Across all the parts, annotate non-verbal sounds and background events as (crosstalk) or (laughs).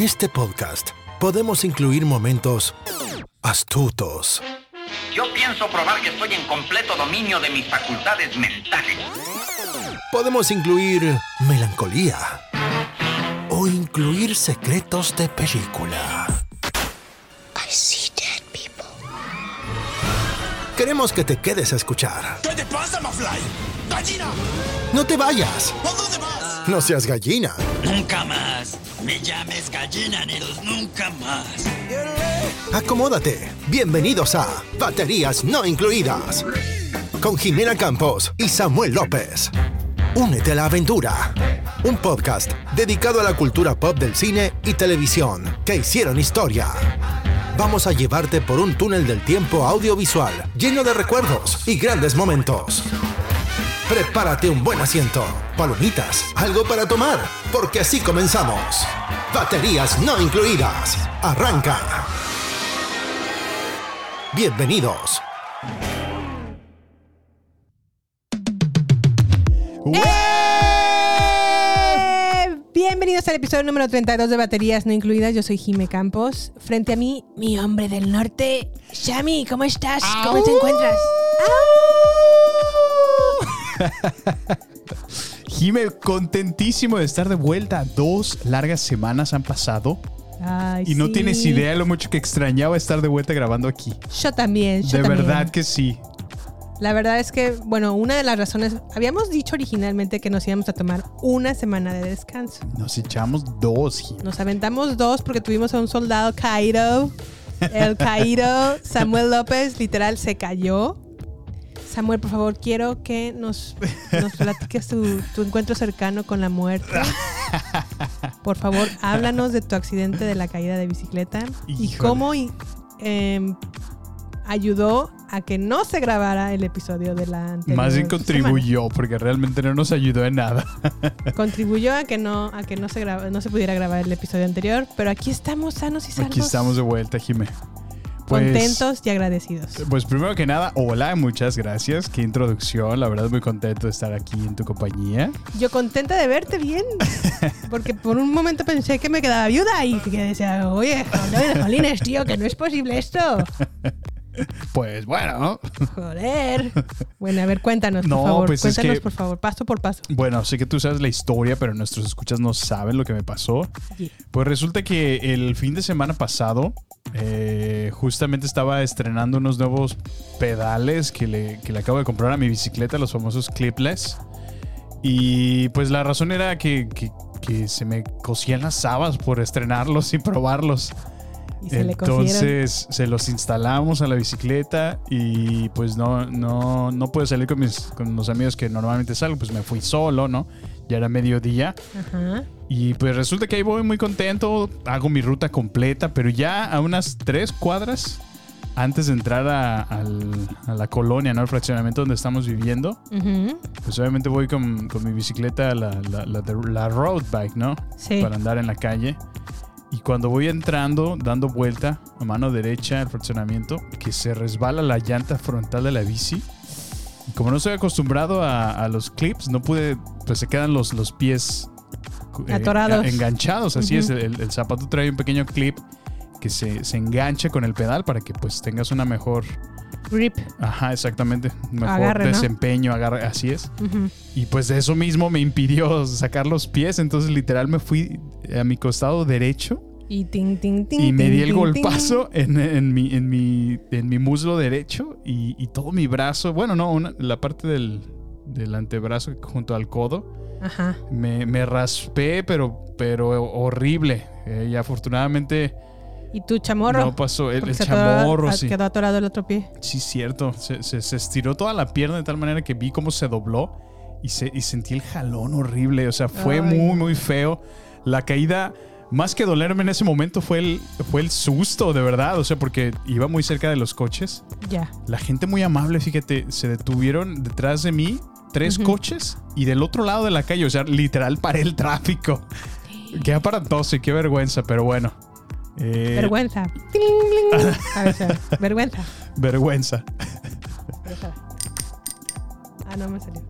En este podcast podemos incluir momentos astutos, Yo pienso probar que estoy en completo dominio de mis facultades mentales. podemos incluir melancolía o incluir secretos de película. I see dead people. Queremos que te quedes a escuchar. ¿Qué te pasa, Mafly? ¡Gallina! No te vayas. ¿A dónde vas? No seas gallina. Nunca más. Me llames gallina, Neros, nunca más. Acomódate. Bienvenidos a Baterías No Incluidas. Con Jimena Campos y Samuel López. Únete a la aventura. Un podcast dedicado a la cultura pop del cine y televisión que hicieron historia. Vamos a llevarte por un túnel del tiempo audiovisual lleno de recuerdos y grandes momentos. Prepárate un buen asiento, palomitas, algo para tomar, porque así comenzamos. Baterías no incluidas. Arranca. Bienvenidos. ¡Eh! Bienvenidos al episodio número 32 de Baterías No Incluidas. Yo soy Jime Campos. Frente a mí, mi hombre del norte, Shami. ¿Cómo estás? ¿Cómo te encuentras? (laughs) Jime, contentísimo de estar de vuelta. Dos largas semanas han pasado Ay, y no sí. tienes idea de lo mucho que extrañaba estar de vuelta grabando aquí. Yo también. yo de también. verdad que sí. La verdad es que, bueno, una de las razones. Habíamos dicho originalmente que nos íbamos a tomar una semana de descanso. Nos echamos dos, Jime. Nos aventamos dos porque tuvimos a un soldado caído. El caído, (laughs) Samuel López, literal, se cayó. Samuel, por favor, quiero que nos, nos platiques tu, tu encuentro cercano con la muerte. (laughs) Por favor, háblanos de tu accidente de la caída de bicicleta y cómo em, ayudó a que no se grabara el episodio de la anterior Más bien semana. contribuyó porque realmente no nos ayudó en nada. (laughs) Contribuyó a que no a que no se graba- no se pudiera grabar el episodio anterior, pero aquí estamos sanos y salvos. Aquí estamos de vuelta, Jime. Pues, contentos y agradecidos. Pues primero que nada, hola, muchas gracias. Qué introducción. La verdad, muy contento de estar aquí en tu compañía. Yo contenta de verte bien, porque por un momento pensé que me quedaba viuda y que decía, oye, joder, jolines, tío, que no es posible esto. (laughs) Pues bueno. Joder. Bueno, a ver, cuéntanos, por No, favor. pues es cuéntanos, que- por favor, paso por paso. Bueno, sé que tú sabes la historia, pero nuestros escuchas no saben lo que me pasó. Sí. Pues resulta que el fin de semana pasado, eh, justamente estaba estrenando unos nuevos pedales que le, que le acabo de comprar a mi bicicleta, los famosos clipless. Y pues la razón era que, que- que se me cosían las habas por estrenarlos y probarlos. Y se le. Entonces se los instalamos a la bicicleta y pues no, no, no pude salir con, mis, con los amigos que normalmente salgo, pues me fui solo, ¿no? Ya era mediodía Ajá. Y pues resulta que ahí voy muy contento, hago mi ruta completa, pero ya a unas tres cuadras antes de entrar a, al- a la colonia, ¿no? Al fraccionamiento donde estamos viviendo, Ujú. pues obviamente voy con, con mi bicicleta, la, la, la, la road bike, ¿no? Sí. Para andar en la calle. Y cuando voy entrando, dando vuelta a mano derecha al fraccionamiento, que se resbala la llanta frontal de la bici. Y como no estoy acostumbrado a, a los clips, no pude, pues se quedan los, los pies eh, Atorados. enganchados. Así es, el, el zapato trae un pequeño clip que se, se engancha con el pedal para que pues tengas una mejor, Grip. ajá, exactamente, mejor Agarre, ¿no? desempeño, agarre, así es. Y pues eso mismo me impidió sacar los pies, entonces literal me fui a mi costado derecho Y ting, ting, ting. y me di el golpazo en, en mi, en, mi, en mi muslo derecho y, y todo mi brazo, bueno, no, una- la parte del, del antebrazo junto al codo. Ajá. me, me raspé, pero, pero horrible. Eh, y afortunadamente ¿Y tu chamorro? no pasó el, el chamorro, ah, sí. Quedó atorado el otro pie. Sí, cierto. Se, se- se estiró toda la pierna de tal manera que vi cómo se dobló y, se, y sentí el jalón horrible. O sea, fue Ay, muy, muy feo. La caída, más que dolerme en ese momento, fue el, fue el susto, de verdad. O sea, porque iba muy cerca de los coches. Ya. La gente muy amable, fíjate, se detuvieron detrás de mí tres coches y del otro lado de la calle, o sea, literal paré el tráfico. Qué aparatoso y qué vergüenza, pero bueno. Eh, Vergüenza. (laughs) A ver. Vergüenza. vergüenza. Ah, no me salió.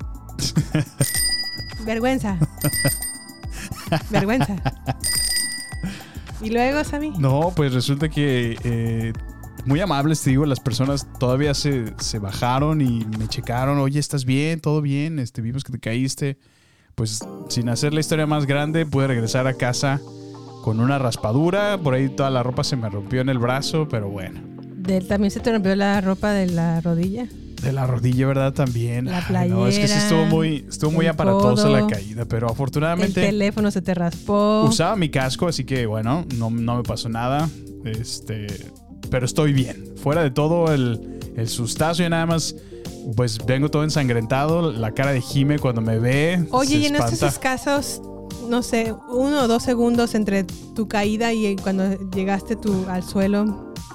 Vergüenza. Vergüenza. (laughs) Y luego, Sammy. No, pues resulta que eh, muy amables, te digo, las personas todavía se, se bajaron y me checaron, oye, ¿estás bien? ¿Todo bien? Este, vimos que te caíste. Pues sin hacer la historia más grande, pude regresar a casa con una raspadura. Por ahí toda la ropa se me rompió en el brazo, pero bueno. De- también se te rompió la ropa de la rodilla. De la rodilla, ¿verdad? También. La Ay, no, es que sí playera, estuvo muy, estuvo muy el aparatosa codo, la caída, pero El afortunadamente teléfono se te raspó. usaba mi casco, así que bueno, no, no me pasó nada. Este, pero estoy bien. Fuera de todo el, el sustazo y nada más, pues vengo todo ensangrentado. La cara de Jime cuando me ve. Oye, y en estos escasos, no sé, uno o dos segundos entre tu caída y cuando llegaste tú al suelo,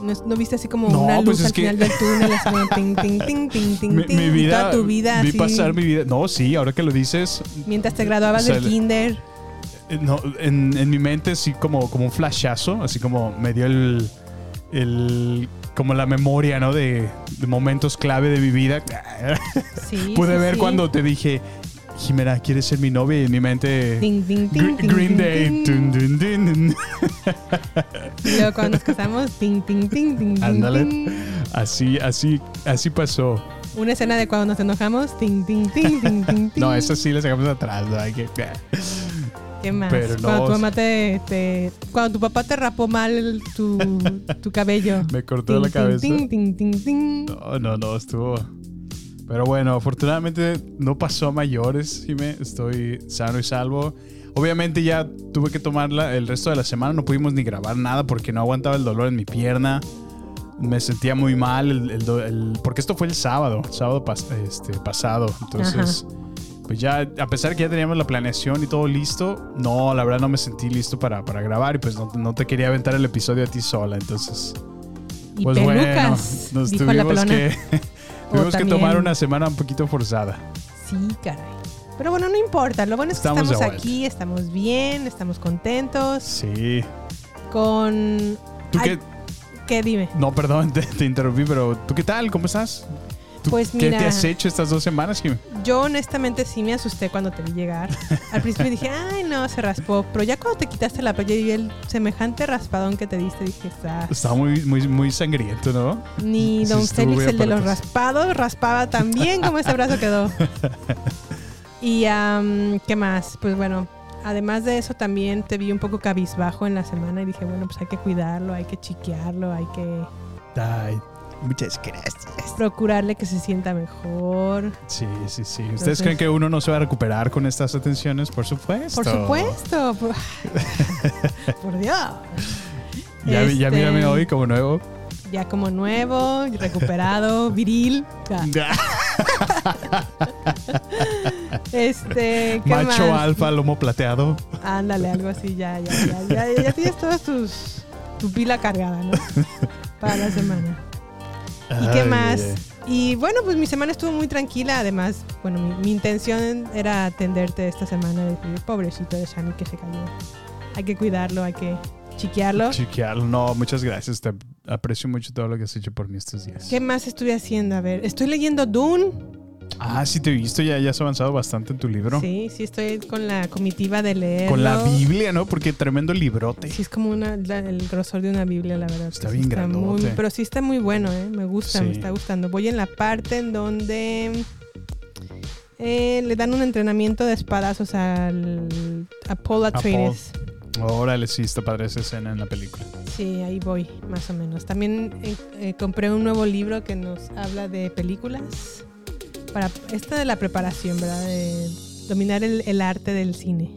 ¿no, no viste así como No, una luz pues es al que- final del túnel? Así como (laughs) ting, ting, ting, ting, ting, Mi, ting, mi vida, toda tu vida vi así, pasar mi vida. No, sí, ahora que lo dices, mientras te graduabas O sea, del kinder. Eh, No, en, en mi mente sí como, como un flashazo, así como me dio el, el como la memoria, ¿no? De, de momentos clave de mi vida. Sí, (laughs) Pude sí, ver sí. cuando te dije, Jimena, ¿quieres ser mi novia? Y en mi mente, Green Day. ting. Dun, dun, dun, dun. Y luego cuando nos casamos, Ándale. Así, así, así pasó. Una escena de cuando nos enojamos. (laughs) No, eso sí le sacamos atrás, ¿no? Hay que- ¿Qué más? pero no. Cuando tu mamá te, te- Cuando tu papá te rapó mal tu, tu cabello. (laughs) Me cortó la cabeza. No, no, no, estuvo. Pero bueno, afortunadamente no pasó a mayores, Jimé. Estoy sano y salvo. Obviamente ya tuve que tomarla el resto de la semana. No pudimos ni grabar nada porque no aguantaba el dolor en mi pierna. Me sentía muy mal. el- el porque esto fue el sábado, sábado pas- este, pasado. Entonces, pues ya, a pesar de que ya teníamos la planeación y todo listo, no, la verdad no me sentí listo para, para grabar y pues no, no te quería aventar el episodio a ti sola. Entonces, Y pues pelucas, bueno, nos tuvimos que, (laughs) tuvimos que tomar una semana un poquito forzada. Sí, caray. Pero bueno, no importa. Lo bueno es que Estamos aquí, estamos bien, estamos contentos. Sí. Con. ¿Tú Ay, qué? ¿Qué dime? No, perdón, (laughs) te, te interrumpí, pero ¿tú qué tal? ¿Cómo estás? ¿Tú Pues ¿Qué mira- te has hecho estas dos semanas, Jimmy? Yo honestamente sí me asusté cuando te vi llegar. Al principio dije, ay no, se raspó. Pero ya cuando te quitaste la playa y vi el semejante raspadón que te diste, dije, "Sas". Estaba muy, muy, muy sangriento, ¿no? Ni Sí, Don estuvo Félix, el de los raspados, raspaba tan bien como ese brazo quedó. (laughs) Y, am, ¿qué más? Pues bueno, además de eso también te vi un poco cabizbajo en la semana y dije, bueno, pues hay que cuidarlo, hay que chiquearlo, hay que Ay, muchas gracias. procurarle que se sienta mejor. Sí, sí, sí. ¿Ustedes Entonces- creen que uno no se va a recuperar con estas atenciones? Por supuesto. Por supuesto. (laughs) Por, (laughs) por Dios. Ya, vi- ya Este, mírame hoy como nuevo. Ya como nuevo, recuperado, (laughs) viril. Este, ¿qué Macho más? alfa, lomo plateado. Ándale, algo así, ya, ya, ya, ya, ya tienes todas tus, tu pila cargada, ¿no? Para la semana. ¿Y qué más? ay, Y bueno, pues mi semana estuvo muy tranquila. Además, bueno, mi, mi intención era atenderte esta semana. Decir, pobrecito de Shani que se cayó. Hay que cuidarlo, hay que chiquearlo. Chiquearlo. No, muchas gracias. Te aprecio mucho todo lo que has hecho por mí estos días. ¿Qué más estuve haciendo? A ver, estoy leyendo Dune. Ah, sí te he visto. Ya, ya has avanzado bastante en tu libro. Sí, sí, estoy con la comitiva de leer. Con la Biblia, ¿no? Porque tremendo librote. Sí, es como una, la- el grosor de una Biblia, la verdad. Está sí bien muy- grandote. Pero sí está muy bueno, ¿eh? Me gusta, me está gustando. Voy en la parte en donde eh, le dan un entrenamiento de espadazos al, a Paul Atreides. Órale, sí, está padre esa escena en la película. Sí, ahí voy, más o menos. También eh, eh, compré un nuevo libro que nos habla de películas. Para esta de la preparación, ¿verdad? De dominar el, el arte del cine.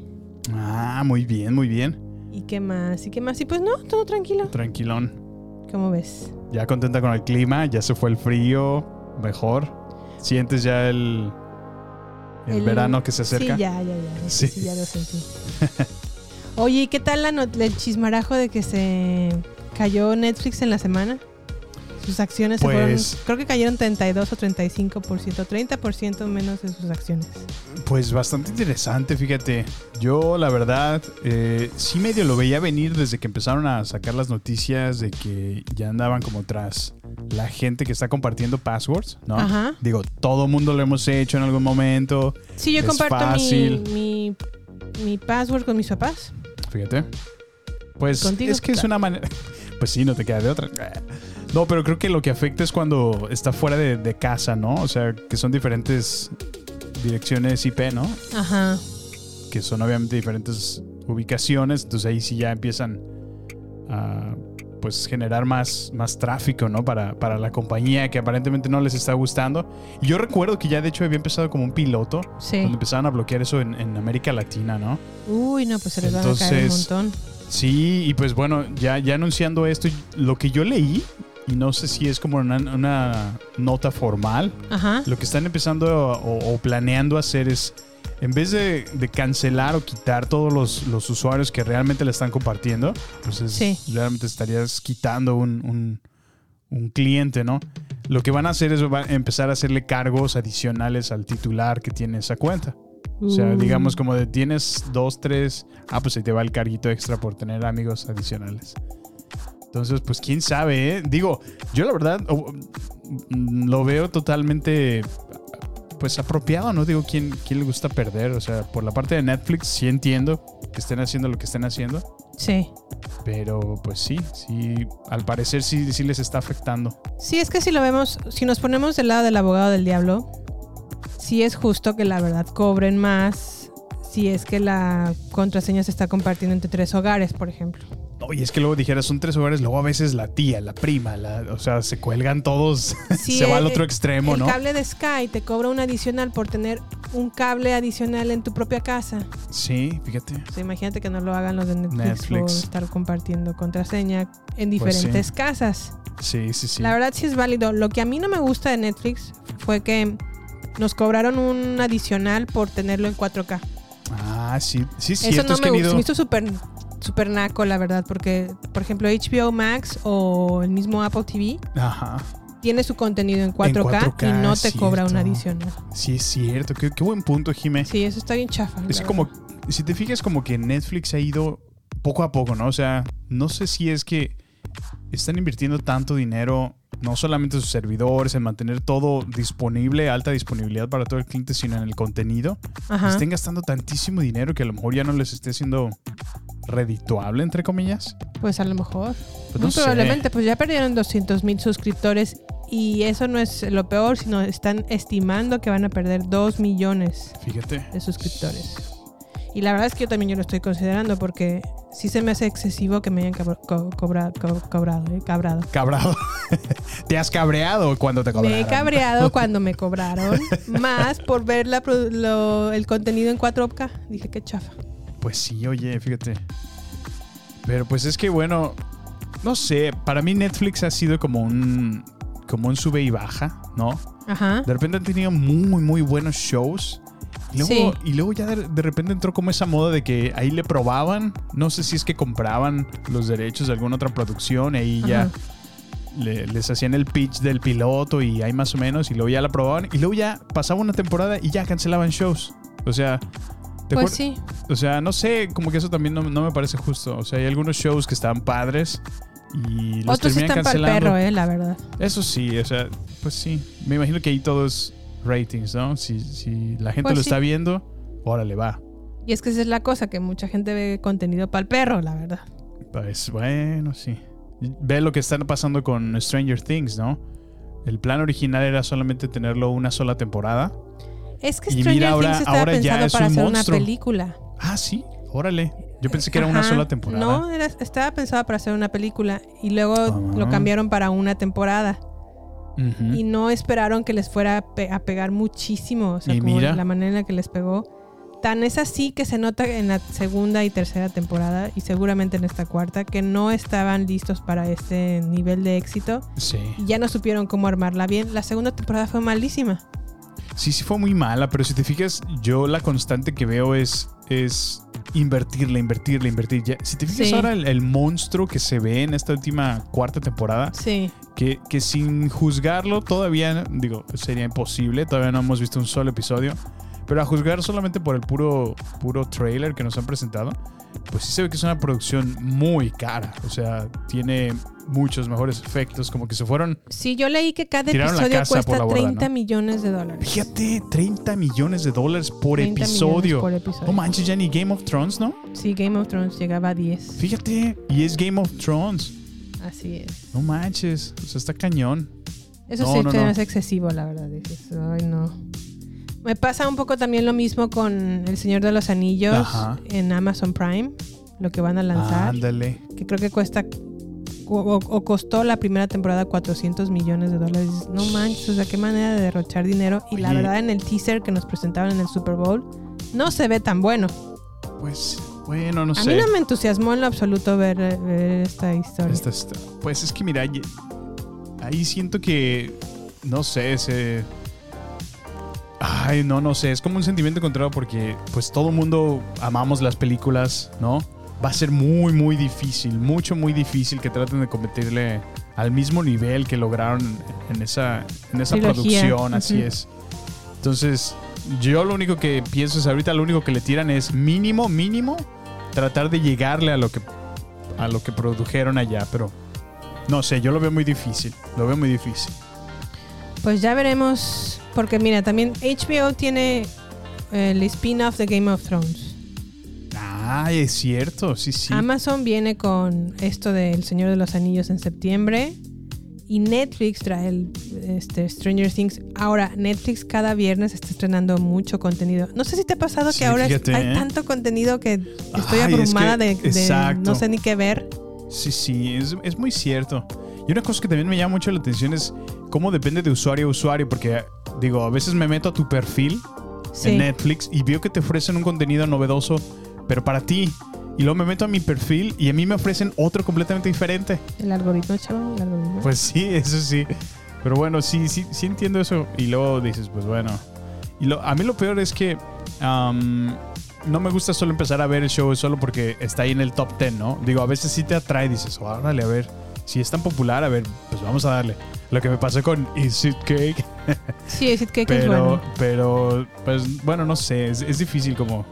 Ah, muy bien, muy bien. ¿Y qué más? ¿Y qué más? Y pues no, todo tranquilo. Tranquilón. ¿Cómo ves? Ya contenta con el clima, ya se fue el frío, mejor. Sientes ya el, el, El- verano que se acerca. Sí, ya, ya, ya. Sí. Ya lo sentí. (laughs) Oye, ¿y qué tal la el chismarajo de que se cayó Netflix en la semana? Sus acciones Pues- se fueron, creo que cayeron 32 o 35%, 30% menos de sus acciones. Pues bastante interesante, fíjate. Yo, la verdad, eh, sí medio lo veía venir desde que empezaron a sacar las noticias de que ya andaban como tras la gente que está compartiendo passwords, ¿no? Ajá. Digo, todo mundo lo hemos hecho en algún momento. Sí, yo Es comparto mi, fácil. mi, mi password con mis papás. Fíjate. Pues Contigo, es que es una manera. (laughs) Pues sí, no te queda de otra. No, pero creo que lo que afecta es cuando está fuera de, de casa, ¿no? O sea, que son diferentes direcciones IP, ¿no? Ajá. Que son obviamente diferentes ubicaciones. Entonces ahí sí ya empiezan a pues generar más, más tráfico, ¿no? Para, para la compañía que aparentemente no les está gustando. Y yo recuerdo que ya de hecho había empezado como un piloto. Sí. Donde empezaban a bloquear eso en, en América Latina, ¿no? Uy, no, pues se les van a caer un Entonces- montón. Sí, y pues bueno, ya, ya anunciando esto, lo que yo leí, y no sé si es como una, una nota formal, Ajá. lo que están empezando o, o planeando hacer es, en vez de, de cancelar o quitar todos los, los usuarios que realmente le están compartiendo, pues es- Sí. realmente estarías quitando un, un- un cliente, ¿no? Lo que van a hacer es a empezar a hacerle cargos adicionales al titular que tiene esa cuenta. O sea, Uh. digamos como de tienes dos, tres, ah, pues ahí te va el carguito extra por tener amigos adicionales. Entonces, pues quién sabe, ¿eh? Digo, yo la verdad mm, lo veo totalmente, pues apropiado, ¿no? Digo, ¿quién, ¿quién le gusta perder? O sea, por la parte de Netflix sí entiendo que estén haciendo lo que estén haciendo, Sí. pero pues sí, sí, al parecer sí, sí les está afectando. Sí, es que si lo vemos, si nos ponemos del lado del abogado del diablo, sí es justo que la verdad cobren más si es que la contraseña se está compartiendo entre tres hogares, por ejemplo. Oye, es que luego dijeras, son tres hogares, luego a veces la tía, la prima, la- o sea, se cuelgan todos, (laughs) Sí, se va al el- otro extremo, el ¿no? cable de Sky te cobra un adicional por tener un cable adicional en tu propia casa. Sí, fíjate. O sea, imagínate que no lo hagan los de Netflix, Netflix. por estar compartiendo contraseña en Pues sí. diferentes casas. Sí, sí, sí. La verdad sí es válido. Lo que a mí no me gusta de Netflix fue que nos cobraron un adicional por tenerlo en 4K. Ah, sí, sí, es Eso no es me que han gusta. ido- Se me hizo súper super naco, la verdad, porque, por ejemplo, HBO Max o el mismo Apple TV Ajá. tiene su contenido en 4K, 4K, y no te cobra un cierto. adicional. Sí, es cierto. Qué, qué buen punto, Jimé. Sí, eso está bien chafa. es como, si te fijas, como que Netflix ha ido poco a poco, ¿no? O sea, no sé si es que están invirtiendo tanto dinero, no solamente en sus servidores, en mantener todo disponible, alta disponibilidad para todo el cliente, sino en el contenido. Ajá. Estén gastando tantísimo dinero que a lo mejor ya no les esté siendo redituable, entre comillas. Pues a lo mejor. Pues Muy no sé. probablemente, pues ya perdieron 200 mil suscriptores y eso no es lo peor, sino están estimando que van a perder 2 millones Fíjate. de suscriptores. Y la verdad es que yo también yo lo estoy considerando porque sí se me hace excesivo que me hayan cabro- co- cobra- co- cobrado, eh, cabrado. Cabrado. (laughs) te has cabreado cuando te cobraron. Me he cabreado cuando me cobraron (laughs) más por ver la lo- el contenido en 4K. Dije, qué chafa. Pues sí, oye, fíjate. Pero pues es que bueno, no sé, para mí Netflix ha sido como un como un sube y baja, ¿no? Ajá. De repente han tenido muy muy buenos shows. Y luego, Sí. y luego ya de, de repente entró como esa moda de que ahí le probaban, no sé si es que compraban los derechos de alguna otra producción, y ahí ya le- les hacían el pitch del piloto y ahí más o menos, y luego ya la probaban, y luego ya pasaba una temporada y ya cancelaban shows. O sea, ¿te Pues sí. o sea, no sé, como que eso también no, no me parece justo. O sea, hay algunos shows que están padres y los Otros terminan están para el cancelando. perro, eh, la verdad. Eso sí, o sea, pues sí. Me imagino que ahí todo es ratings, ¿no? Si, si la gente Pues lo sí. está viendo, órale, va. Y es que esa es la cosa, que mucha gente ve contenido para el perro, la verdad. Pues bueno, sí. Ve lo que está pasando con Stranger Things, ¿no? El plan original era solamente tenerlo una sola temporada. Es que Y Stranger mira, ahora- Things estaba ahora ya pensado es para un hacer monstruo. una película. Ah, sí, órale. Yo pensé que era una sola temporada. No, era- estaba pensado para hacer una película y luego Ah. lo cambiaron para una temporada. Y no esperaron que les fuera a, pe- a pegar muchísimo. O sea, Y como mira. la manera en la que les pegó. Tan es así que se nota en la segunda y tercera temporada y seguramente en esta cuarta que no estaban listos para este nivel de éxito Sí. y ya no supieron cómo armarla bien. La segunda temporada fue malísima. Sí, sí fue muy mala, pero si te fijas, yo la constante que veo es, es invertirle, invertirle, invertir. Ya, si te fijas Sí. ahora el, el monstruo que se ve en esta última cuarta temporada, Sí. que, que sin juzgarlo todavía, digo, sería imposible, todavía no hemos visto un solo episodio, pero a juzgar solamente por el puro, puro trailer que nos han presentado, pues sí se ve que es una producción muy cara. O sea, tiene muchos mejores efectos, como que se fueron, Sí, yo leí que cada episodio cuesta borda, 30 ¿no? millones de dólares. fíjate, 30 millones de dólares por 30 millones episodio. por episodio. No manches, ya ni Game of Thrones, ¿no? Sí, Game of Thrones llegaba a 10. Fíjate, y es Game of Thrones. Así es. No manches, o sea, está cañón. Eso No, sí no, hace excesivo, la verdad. Dices, ay, no. Me pasa un poco también lo mismo con El Señor de los Anillos Ajá. en Amazon Prime, lo que van a lanzar, Ándale. que creo que cuesta o, costó la primera temporada 400 millones de dólares. No manches, o sea, qué manera de derrochar dinero. Y la verdad, en el teaser que nos presentaron en el Super Bowl, no se ve tan bueno. Pues, bueno, no A sé. mí no me entusiasmó en lo absoluto ver, ver esta historia. Esta- esta- Pues es que mira, ahí siento que, no sé, se... Ay, no, no sé, es como un sentimiento encontrado porque pues todo el mundo amamos las películas, ¿no? Va a ser muy, muy difícil, mucho, muy difícil que traten de competirle al mismo nivel que lograron en esa, en esa Trilogía, producción, así es. Entonces, yo lo único que pienso es ahorita lo único que le tiran es mínimo, mínimo, tratar de llegarle a lo que a lo que produjeron allá, pero no sé, yo lo veo muy difícil, lo veo muy difícil. Pues ya veremos, porque mira, también HBO tiene eh, el spin-off de Game of Thrones. Ah, es cierto, sí, sí. Amazon viene con esto de El Señor de los Anillos en septiembre y Netflix trae el este, Stranger Things. Ahora, Netflix cada viernes está estrenando mucho contenido. No sé si te ha pasado Sí, que ahora fíjate, hay ¿eh? tanto contenido que estoy Ay, es abrumada que- de, de no sé ni qué ver. Sí, sí, es, es muy cierto. Y una cosa que también me llama mucho la atención es cómo depende de usuario a usuario, porque digo, a veces me meto a tu perfil Sí. en Netflix y veo que te ofrecen un contenido novedoso, pero para ti. Y luego me meto a mi perfil y a mí me ofrecen otro completamente diferente. El algoritmo, chavo, el algoritmo. Pues sí, (laughs) eso sí. Pero bueno, sí, sí, sí entiendo eso. Y luego dices, pues bueno. Y lo, a mí lo peor es que no me gusta solo empezar a ver el show solo porque está ahí en el top 10, ¿no? Digo, a veces sí te atrae, dices, órale, a ver. Si es tan popular, a ver, pues vamos a darle. Lo que me pasó con Is It Cake. (laughs) sí, es que es Pero, bueno. pero, pues bueno, no sé. Es, es difícil como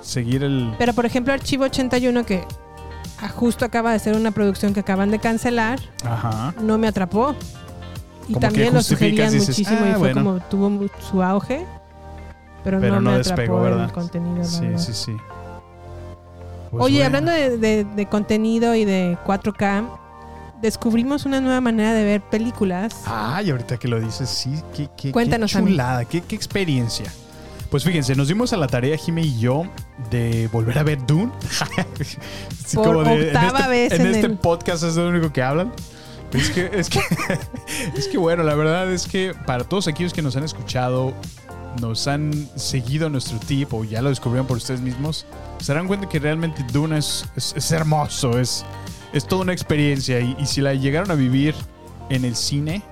seguir el. Pero por ejemplo, Archivo 81, que ah, justo acaba de ser una producción que acaban de cancelar, Ajá. no me atrapó. Y Como también lo sugerían dices, muchísimo "Ah, y fue bueno". como tuvo su auge. Pero, Pero no, no me despegó, atrapó ¿verdad? el contenido, Sí, verdad. sí, sí. Pues Oye, bueno. hablando de, de- de contenido y de 4K, descubrimos una nueva manera de ver películas. Ay, ahorita que lo dices, sí, qué, qué, Cuéntanos, qué chulada, qué, qué experiencia. Pues fíjense, nos dimos a la tarea, Jimmy y yo, de volver a ver Dune. (laughs) Así Por octava en este, vez en en este el- podcast es lo único que hablan. Es que, es que, (laughs) es que bueno, la verdad es que para todos aquellos que nos han escuchado, nos han seguido nuestro tip o ya lo descubrieron por ustedes mismos, se darán cuenta que realmente Dune es, es, es hermoso, es, es toda una experiencia y, y si la llegaron a vivir en el cine,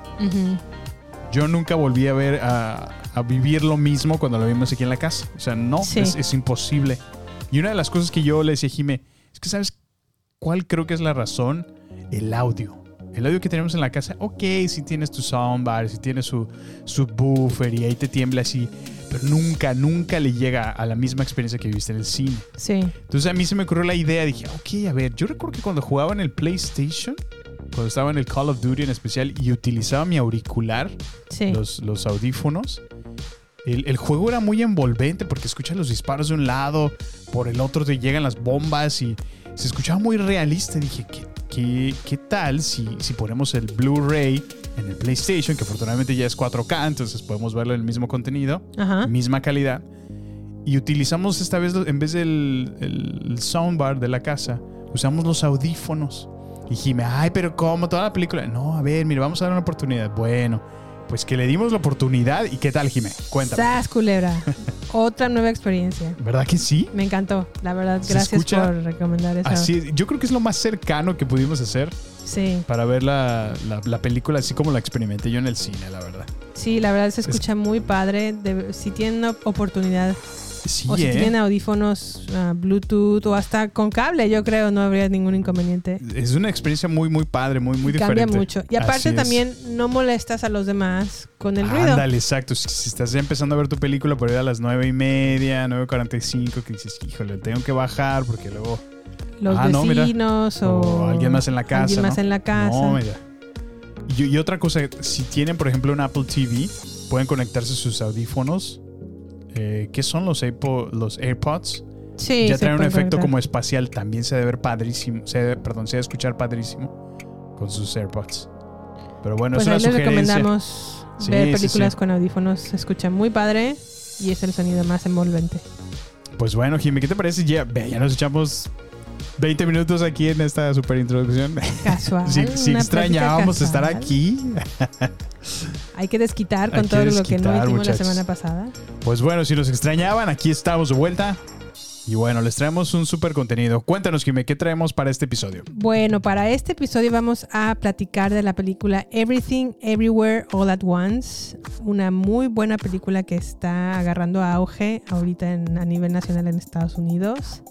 yo nunca volví a ver a, a vivir lo mismo cuando lo vimos aquí en la casa. O sea, no, Sí. es, es imposible. Y una de las cosas que yo le decía a Jime, es que sabes cuál creo que es la razón, el audio. El audio que tenemos en la casa, ok, si tienes tu soundbar, si tienes su, su buffer y ahí te tiembla así, pero nunca, nunca le llega a la misma experiencia que viviste en el cine. Sí. Entonces a mí se me ocurrió la idea, dije, ok, a ver, yo recuerdo que cuando jugaba en el PlayStation, cuando estaba en el Call of Duty en especial y utilizaba mi auricular, Sí. los, los audífonos, el, el juego era muy envolvente porque escuchas los disparos de un lado, por el otro te llegan las bombas y se escuchaba muy realista. Dije, ¿qué, qué, qué tal si, si ponemos el Blu-ray en el PlayStation, que afortunadamente ya es 4K, entonces podemos verlo en el mismo contenido? Ajá. misma calidad. Y utilizamos esta vez, en vez del el, soundbar de la casa, usamos los audífonos. Y Jime, ay, pero ¿cómo? Toda la película. No, a ver, mira, vamos a dar una oportunidad. Bueno, pues que le dimos la oportunidad. ¿Y qué tal, Jime? Cuéntame. Sas, culebra. (laughs) Otra nueva experiencia. ¿Verdad que sí? Me encantó, la verdad. ¿Se Gracias escucha? por recomendar eso. Así. Yo creo que es lo más cercano que pudimos hacer Sí, para ver la, la- la película así como la experimenté yo en el cine, la verdad. sí, la verdad se escucha muy padre. De- si tienen op- oportunidad Sí, o si ¿eh? tienen audífonos ah, Bluetooth o hasta con cable, yo creo no habría ningún inconveniente. Es una experiencia muy, muy padre, muy, muy Y Cambia diferente. mucho. Y aparte también no molestas a los demás con el ruido. Ándale, exacto. Si, si estás ya empezando a ver tu película por ahí a las nueve y media, 9.45, que dices, híjole, tengo que bajar porque luego los Ah, no, vecinos o, O alguien más en la casa. Alguien más ¿no? en la casa. No, mira. Y, y otra cosa, si tienen, por ejemplo, un Apple TV, pueden conectarse sus audífonos. Eh, ¿Qué son los, Apple- los AirPods? sí, ya traen un efecto conectar. como espacial. También se debe ver padrísimo. Se debe- perdón, se debe escuchar padrísimo con sus AirPods. Pero bueno, Pues es una les sugerencia. recomendamos Sí, ver sí, películas sí. con audífonos. Se escucha muy padre y es el sonido más envolvente. Pues bueno, Jimmy, ¿qué te parece? Ya, ya nos echamos 20 minutos aquí en esta super introducción. Casual. (laughs) si, si extrañábamos estar casual. aquí. (laughs) Hay que desquitar con todo lo que no hicimos muchachos. la semana pasada. Pues bueno, si nos extrañaban, aquí estamos de vuelta. Y bueno, les traemos un super contenido. Cuéntanos, Jimmy, ¿qué traemos para este episodio? Bueno, para este episodio vamos a platicar de la película Everything Everywhere All at Once, una muy buena película que está agarrando auge ahorita en- a nivel nacional en Estados Unidos.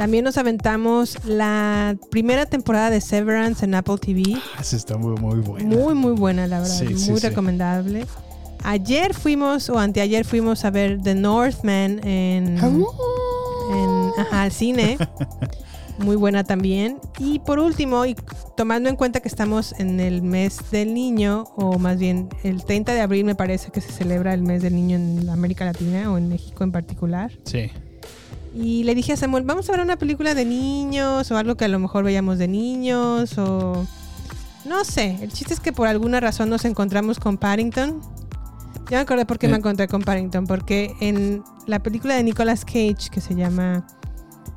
También nos aventamos la primera temporada de Severance en Apple TV. Ah, sí, está muy, muy bueno. Muy, muy buena, la verdad. Sí, muy sí. recomendable. Ayer fuimos, o anteayer fuimos a ver The Northman en, en ajá, al cine. (laughs) Muy buena también. Y por último, y tomando en cuenta que estamos en el mes del niño, o más bien el 30 de abril me parece que se celebra el mes del niño en América Latina o en México en particular. Sí. Y le dije a Samuel, vamos a ver una película de niños o algo que a lo mejor veíamos de niños o... No sé, el chiste es que por alguna razón nos encontramos con Paddington. Ya me acordé por qué me Eh. encontré con Paddington, porque en la película de Nicolas Cage que se llama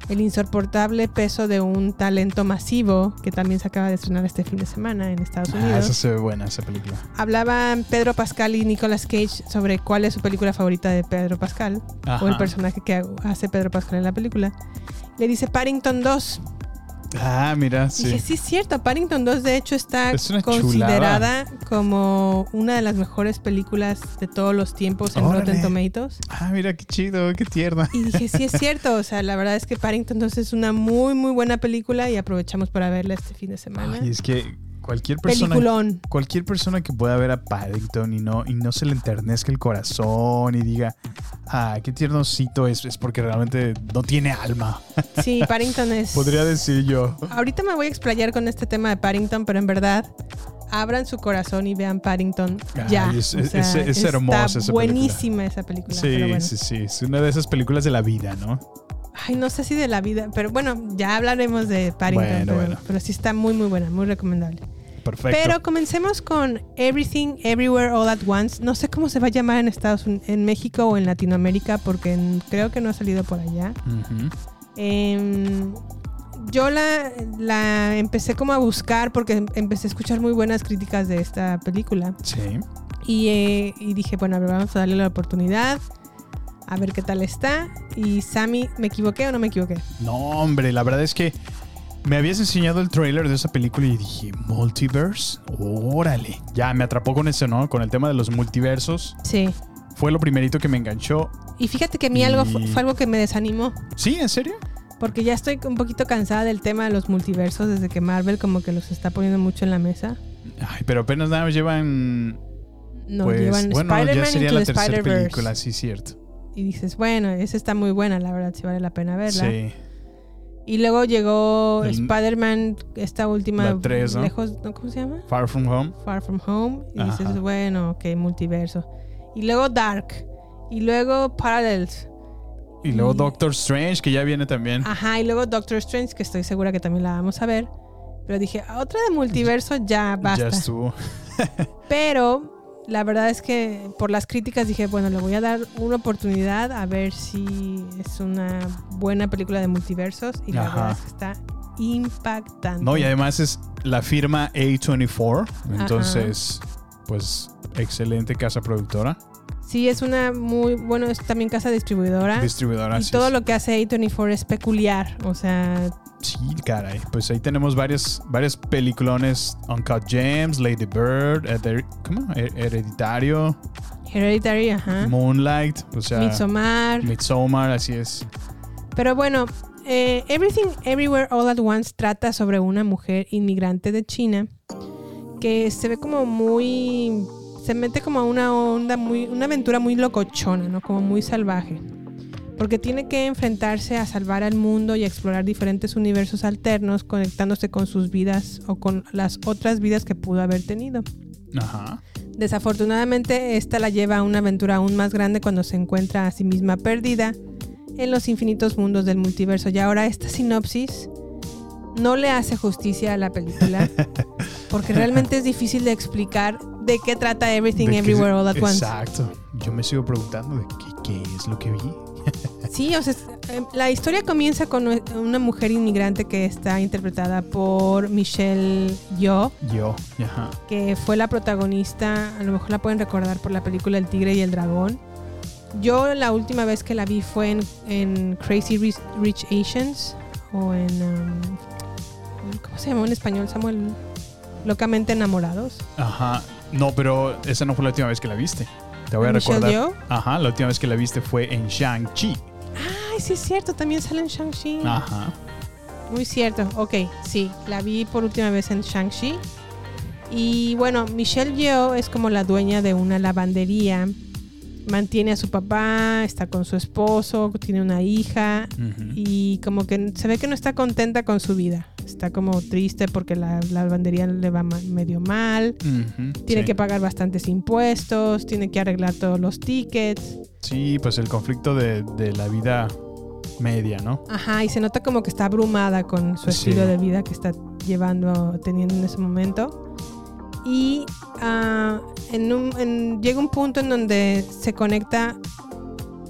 El insoportable peso de un talento masivo, que también se acaba de estrenar este fin de semana en Estados Ah, Unidos, esa se ve buena, esa película. hablaban Pedro Pascal y Nicolas Cage sobre cuál es su película favorita de Pedro Pascal o el personaje que hace Pedro Pascal en la película. Le dice Paddington 2. Ah, mira, sí. Dije, sí es cierto, Paddington 2 de hecho está Es considerada como una de las mejores películas de todos los tiempos en Órale. Rotten Tomatoes. Ah, mira, qué chido, qué tierna. Y dije, sí es cierto, o sea, la verdad es que Paddington 2 es una muy, muy buena película y aprovechamos para verla este fin de semana. Ay, es que cualquier persona... Peliculón. Cualquier persona que pueda ver a Paddington y no, y no se le enternezca el corazón y diga, ah, qué tiernosito es, es porque realmente no tiene alma. Sí, (laughs) Paddington es... Podría decir yo. Ahorita me voy a explayar con este tema de Paddington, pero en verdad abran su corazón y vean Paddington Ay, ya. es- O es- sea, es- es está hermosa esa película. buenísima esa película. Sí, bueno. sí, sí. Es una de esas películas de la vida, ¿no? Ay, no sé si de la vida, pero bueno, ya hablaremos de Paddington, Bueno, pero, bueno. pero sí está muy, muy buena, muy recomendable. Perfecto. Pero comencemos con Everything Everywhere All at Once. No sé cómo se va a llamar en Estados Unidos, en México o en Latinoamérica, porque en- creo que no ha salido por allá. Em, yo la, la empecé como a buscar porque em- empecé a escuchar muy buenas críticas de esta película. Sí. Y, eh, y dije, bueno, a ver, vamos a darle la oportunidad. A ver qué tal está. Y Sammy, ¿me equivoqué o no me equivoqué? No, hombre, la verdad es que me habías enseñado el trailer de esa película y dije, ¿multiverse? Órale. Ya me atrapó con eso, ¿no? Con el tema de los multiversos. Sí. Fue lo primerito que me enganchó. Y fíjate que a mí algo fue algo que me desanimó. ¿Sí? ¿En serio? Porque ya estoy un poquito cansada del tema de los multiversos desde que Marvel como que los está poniendo mucho en la mesa. Ay, pero apenas nada llevan. No pues, llevan bueno, ya Spider-Man sería la tercera película, sí, cierto. Y dices, bueno, esa está muy buena, la verdad, sí vale la pena verla. Sí. Y luego llegó Spider-Man, esta última. La tres, ¿no? Lejos, ¿no? ¿Cómo se llama? Far From Home. Far From Home. Y Ajá. dices, bueno, ok, multiverso. Y luego Dark. Y luego Parallels. Y luego Y- Doctor Strange, que ya viene también. Ajá, y luego Doctor Strange, que estoy segura que también la vamos a ver. Pero dije, "Ah, otra de multiverso, ya basta. ya estuvo. (laughs) Pero la verdad es que por las críticas dije, bueno, le voy a dar una oportunidad a ver si es una buena película de multiversos. Y la Ajá. verdad es que está impactante. No, y además es la firma A24. Entonces, pues, excelente casa productora. Sí, es una muy, bueno, es también casa distribuidora. Distribuidora. y todo es. lo que hace A24 es peculiar. O sea, Sí, caray. Pues ahí tenemos varias, varias peliculones. Uncut Gems, Lady Bird, Hered- ¿cómo? Her- Hereditario, Hereditary, ajá. Moonlight, o sea, Midsommar. Midsommar, así es. Pero bueno, eh, Everything Everywhere All at Once trata sobre una mujer inmigrante de China que se ve como muy. Se mete como a una onda muy. Una aventura muy locochona, ¿no? Como muy salvaje. Porque tiene que enfrentarse a salvar al mundo y a explorar diferentes universos alternos conectándose con sus vidas o con las otras vidas que pudo haber tenido. Ajá. Desafortunadamente, esta la lleva a una aventura aún más grande cuando se encuentra a sí misma perdida en los infinitos mundos del multiverso. Y ahora esta sinopsis no le hace justicia a la película, (laughs) porque realmente es difícil de explicar de qué trata Everything ¿De qué Everywhere All at Once. Exacto. Yo me sigo preguntando de qué, qué es lo que vi. Sí, o sea, eh, la historia comienza con una mujer inmigrante que está interpretada por Michelle Yeoh, Yo, ajá. que fue la protagonista, a lo mejor la pueden recordar por la película El Tigre y el Dragón. Yo la última vez que la vi fue en, en Crazy Rich, Rich Asians o en... um, ¿Cómo se llamó en español, Samuel? Locamente enamorados. Ajá. No, pero esa no fue la última vez que la viste. Te voy a ¿Michelle recordar. Yeoh? Ajá, la última vez que la viste fue en Shang-Chi. Ay, sí es cierto, también sale en Shang-Chi. Ajá. Muy cierto, ok, sí, la vi por última vez en Shang-Chi. Y bueno, Michelle Yeoh es como la dueña de una lavandería. Mantiene a su papá, está con su esposo, tiene una hija y como que se ve que no está contenta con su vida. Está como triste porque la, la lavandería le va medio mal. Tiene sí. que pagar bastantes impuestos, tiene que arreglar todos los tickets. Sí, pues el conflicto de, de la vida media, ¿no? Ajá, y se nota como que está abrumada con su Sí. estilo de vida que está llevando, teniendo en ese momento. Y en un- en- llega un punto en donde se conecta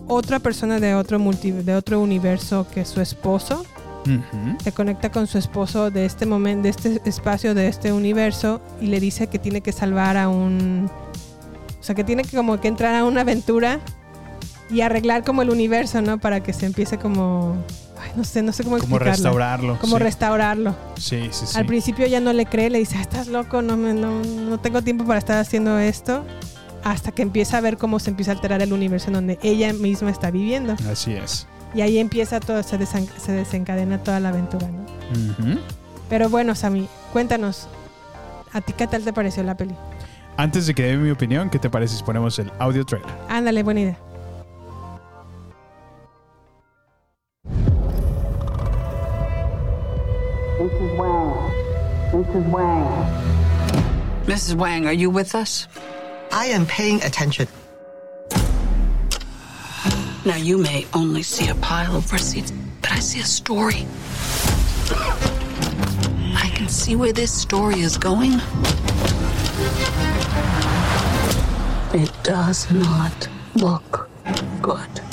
otra persona de otro, multi- de otro universo que es su esposo. Se conecta con su esposo de este momento, de este espacio, de este universo, y le dice que tiene que salvar a un. O sea, que tiene que como que entrar a una aventura y arreglar como el universo, ¿no? Para que se empiece como. Ay, no sé, no sé cómo Como explicarlo. restaurarlo. Como sí. restaurarlo. Sí, sí, sí. Al principio ya no le cree, le dice, "Ah, estás loco, no, me, no, no tengo tiempo para estar haciendo esto. Hasta que empieza a ver cómo se empieza a alterar el universo en donde ella misma está viviendo. Así es. Y ahí empieza todo, se, desen- se desencadena toda la aventura, ¿no? Pero bueno, Sammy, cuéntanos, ¿a ti qué tal te pareció la peli? Antes de que dé mi opinión, ¿qué te parece si ponemos el audio trailer? Ándale, buena idea. Mrs. Wang. Mrs. Wang. Mrs. Wang, are you with us? I am paying attention. Now, you may only see a pile of receipts, but I see a story. I can see where this story is going. It does not look good.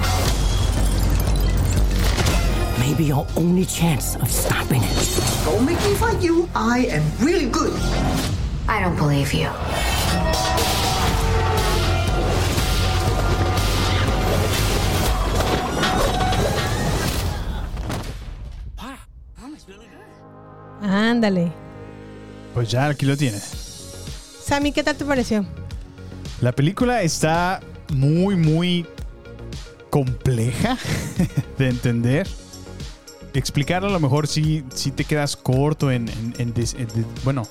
may be your only chance of stopping it. Don't make me fight you. I am really good. I don't believe you. Ándale. Pues ya aquí lo tienes. Sammy, ¿qué tal te pareció? La película está muy, muy compleja (laughs) de entender. Explicar a lo mejor si, si te quedas corto en, en- en des- en de- bueno,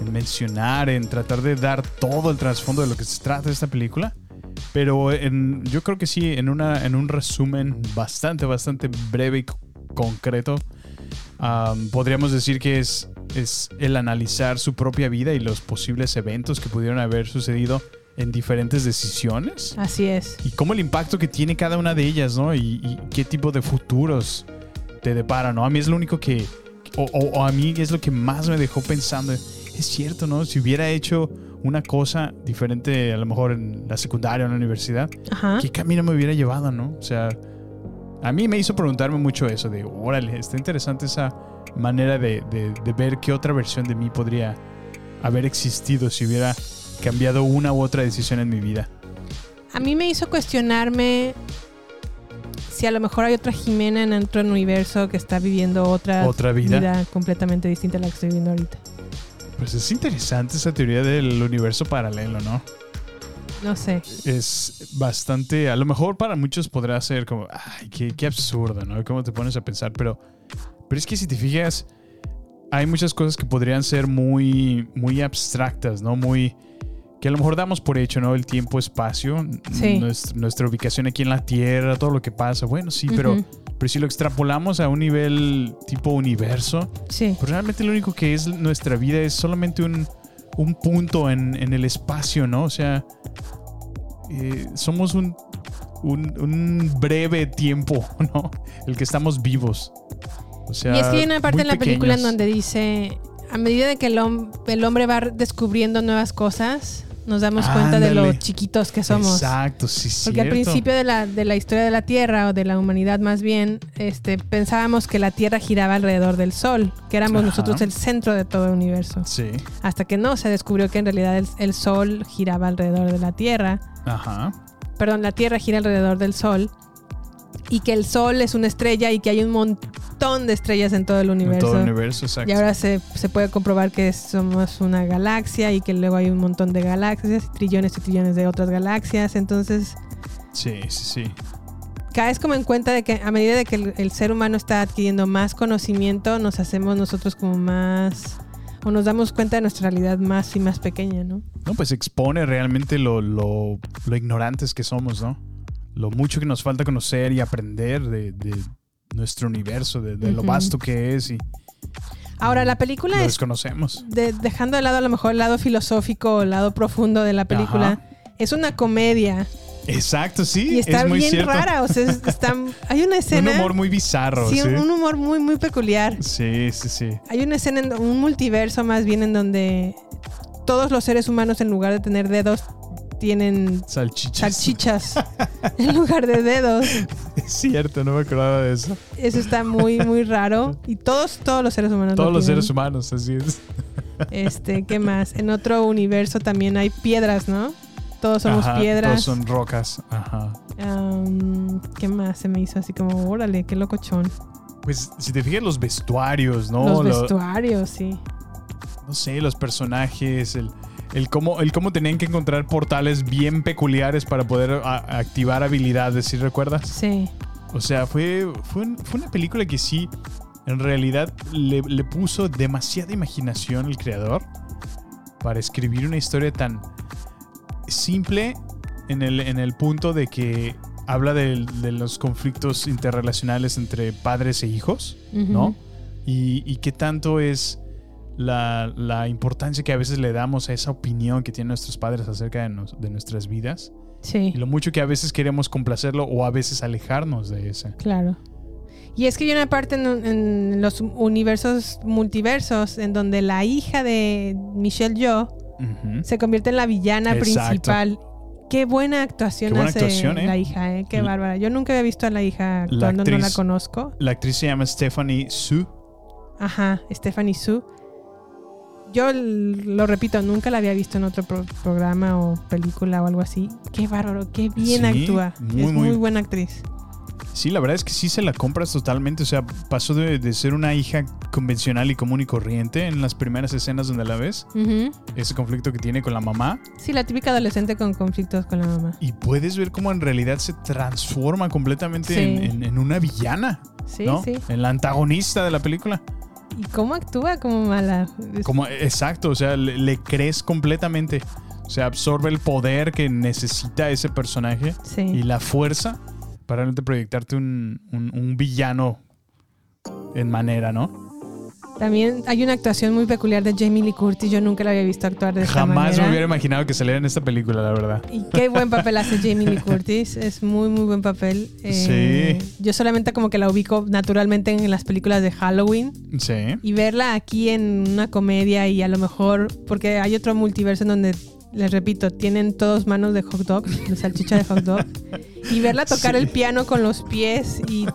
en mencionar, en tratar de dar todo el trasfondo de lo que se trata de esta película. Pero en- yo creo que sí, en, una, en un resumen bastante, bastante breve y concreto, am, podríamos decir que es, es el analizar su propia vida y los posibles eventos que pudieron haber sucedido en diferentes decisiones Así es. y cómo el impacto que tiene cada una de ellas, ¿no? Y, y qué tipo de futuros te depara, ¿no? A mí es lo único que, o, o- o a mí es lo que más me dejó pensando. Es cierto, ¿no? Si hubiera hecho una cosa diferente, a lo mejor en la secundaria o en la universidad, Ajá. ¿qué camino me hubiera llevado, no? O sea, A mí me hizo preguntarme mucho eso, de, órale, está interesante esa manera de, de- de ver qué otra versión de mí podría haber existido si hubiera cambiado una u otra decisión en mi vida. A mí me hizo cuestionarme si a lo mejor hay otra Jimena en otro universo que está viviendo otra, Otra vida. completamente distinta a la que estoy viviendo ahorita. Pues es interesante esa teoría del universo paralelo, ¿no? No sé. Es bastante, a lo mejor para muchos podrá ser como, ay, qué, qué absurdo, ¿no? ¿Cómo te pones a pensar? Pero, pero es que si te fijas, hay muchas cosas que podrían ser muy, muy abstractas, ¿no? Muy, que a lo mejor damos por hecho, ¿no? El tiempo, espacio, Sí. nuestra, nuestra ubicación aquí en la Tierra, todo lo que pasa. Bueno, sí, pero, pero si lo extrapolamos a un nivel tipo universo, Sí. pues realmente lo único que es nuestra vida es solamente un, un punto en, en el espacio, ¿no? O sea, eh, somos un, un, un breve tiempo, (laughs) ¿no? El que estamos vivos. O sea, y es que hay una parte en la película en donde dice, a medida de que el, hom- el hombre va descubriendo nuevas cosas, nos damos cuenta de lo chiquitos que somos. Exacto, sí, Porque al principio de la, de la historia de la Tierra o de la humanidad más bien, este, pensábamos que la Tierra giraba alrededor del Sol, que éramos Ajá. nosotros el centro de todo el universo. Sí, Hasta que no, se descubrió que en realidad el, el Sol giraba alrededor de la Tierra. ajá. Perdón, la Tierra gira alrededor del Sol. Y que el Sol es una estrella y que hay un montón de estrellas en todo el En universo. todo el universo, exacto. Y ahora se, se puede comprobar que somos una galaxia y que luego hay un montón de galaxias, y trillones y trillones de otras galaxias. Entonces, Sí, sí, sí. caes como en cuenta de que a medida de que el, el ser humano está adquiriendo más conocimiento, nos hacemos nosotros como más... o nos damos cuenta de nuestra realidad más y más pequeña, ¿no? No, pues expone realmente lo, lo, lo ignorantes que somos, ¿no? Lo mucho que nos falta conocer y aprender de, de nuestro universo, de, de lo vasto que es y Ahora, la película lo es desconocemos. de- dejando de lado a lo mejor el lado filosófico el lado profundo de la película, es una comedia Exacto, sí. y está es muy bien cierto. rara. O sea, es- está- (laughs) hay una escena. Un humor muy bizarro, sí, sí. un humor muy, muy peculiar. Sí, sí, sí. Hay una escena, en, un multiverso más bien, en donde todos los seres humanos, en lugar de tener dedos, tienen Salchichas. salchichas (laughs) en lugar de dedos. Es cierto, no me acordaba de eso. Eso está muy, muy raro. Y todos, todos los seres humanos. lo Todos los tienen. seres humanos, así es. Este, ¿qué más? En otro universo también hay piedras, ¿no? Todos somos Ajá, piedras. Todos son rocas. Ajá. ¿Qué más se me hizo así como, órale, qué locochón? Pues si te fijas los vestuarios, ¿no? Los Lo- vestuarios, sí. no sé, los personajes, el, el, cómo, el cómo tenían que encontrar portales bien peculiares para poder a- activar habilidades, ¿sí recuerdas? Sí. O sea, fue, fue, un- fue una película que sí, en realidad le, le puso demasiada imaginación el creador para escribir una historia tan simple en el, en el punto de que habla de, los conflictos interrelacionales entre padres e hijos, ¿no? Y, y qué tanto es la, la importancia que a veces le damos a esa opinión que tienen nuestros padres acerca de, nos- de nuestras vidas Sí, y lo mucho que a veces queremos complacerlo o a veces alejarnos de ese. claro. Y es que hay una parte en, en los universos multiversos en donde la hija de Michelle Yeoh se convierte en la villana Exacto. principal. Qué buena actuación Qué buena hace actuación, ¿eh? la hija, ¿eh? Qué La- bárbara. Yo nunca había visto a la hija La actuando, no la conozco. La actriz se llama Stephanie Su. Ajá, Stephanie Su. Yo lo repito, nunca la había visto en otro pro- programa o película o algo así. Qué bárbaro, qué bien Sí, actúa. muy, es muy, muy- buena actriz. Sí, la verdad es que sí se la compras totalmente. O sea, pasó de, de ser una hija convencional y común y corriente en las primeras escenas donde la ves, ese conflicto que tiene con la mamá, Sí, la típica adolescente con conflictos con la mamá. y puedes ver cómo en realidad se transforma completamente Sí. en, en- en una villana, Sí, ¿no? sí. En la antagonista de la película. ¿Y cómo actúa como mala? Como, exacto, o sea, le, le crees completamente. O sea, absorbe el poder que necesita ese personaje Sí. y la fuerza para proyectarte un, un- un villano en manera, ¿no? También hay una actuación muy peculiar de Jamie Lee Curtis. Yo nunca la había visto actuar de esta Jamás manera. me hubiera imaginado que saliera en esta película, la verdad. Y qué buen papel hace Jamie Lee Curtis. Es muy, muy buen papel. Eh, Yo solamente como que la ubico naturalmente en las películas de Halloween. Sí. Y verla aquí en una comedia y a lo mejor, porque hay otro multiverso en donde les repito, tienen todos manos de hot dog, (laughs) de salchicha de hot dog. Y verla (laughs) tocar Sí. el piano con los pies y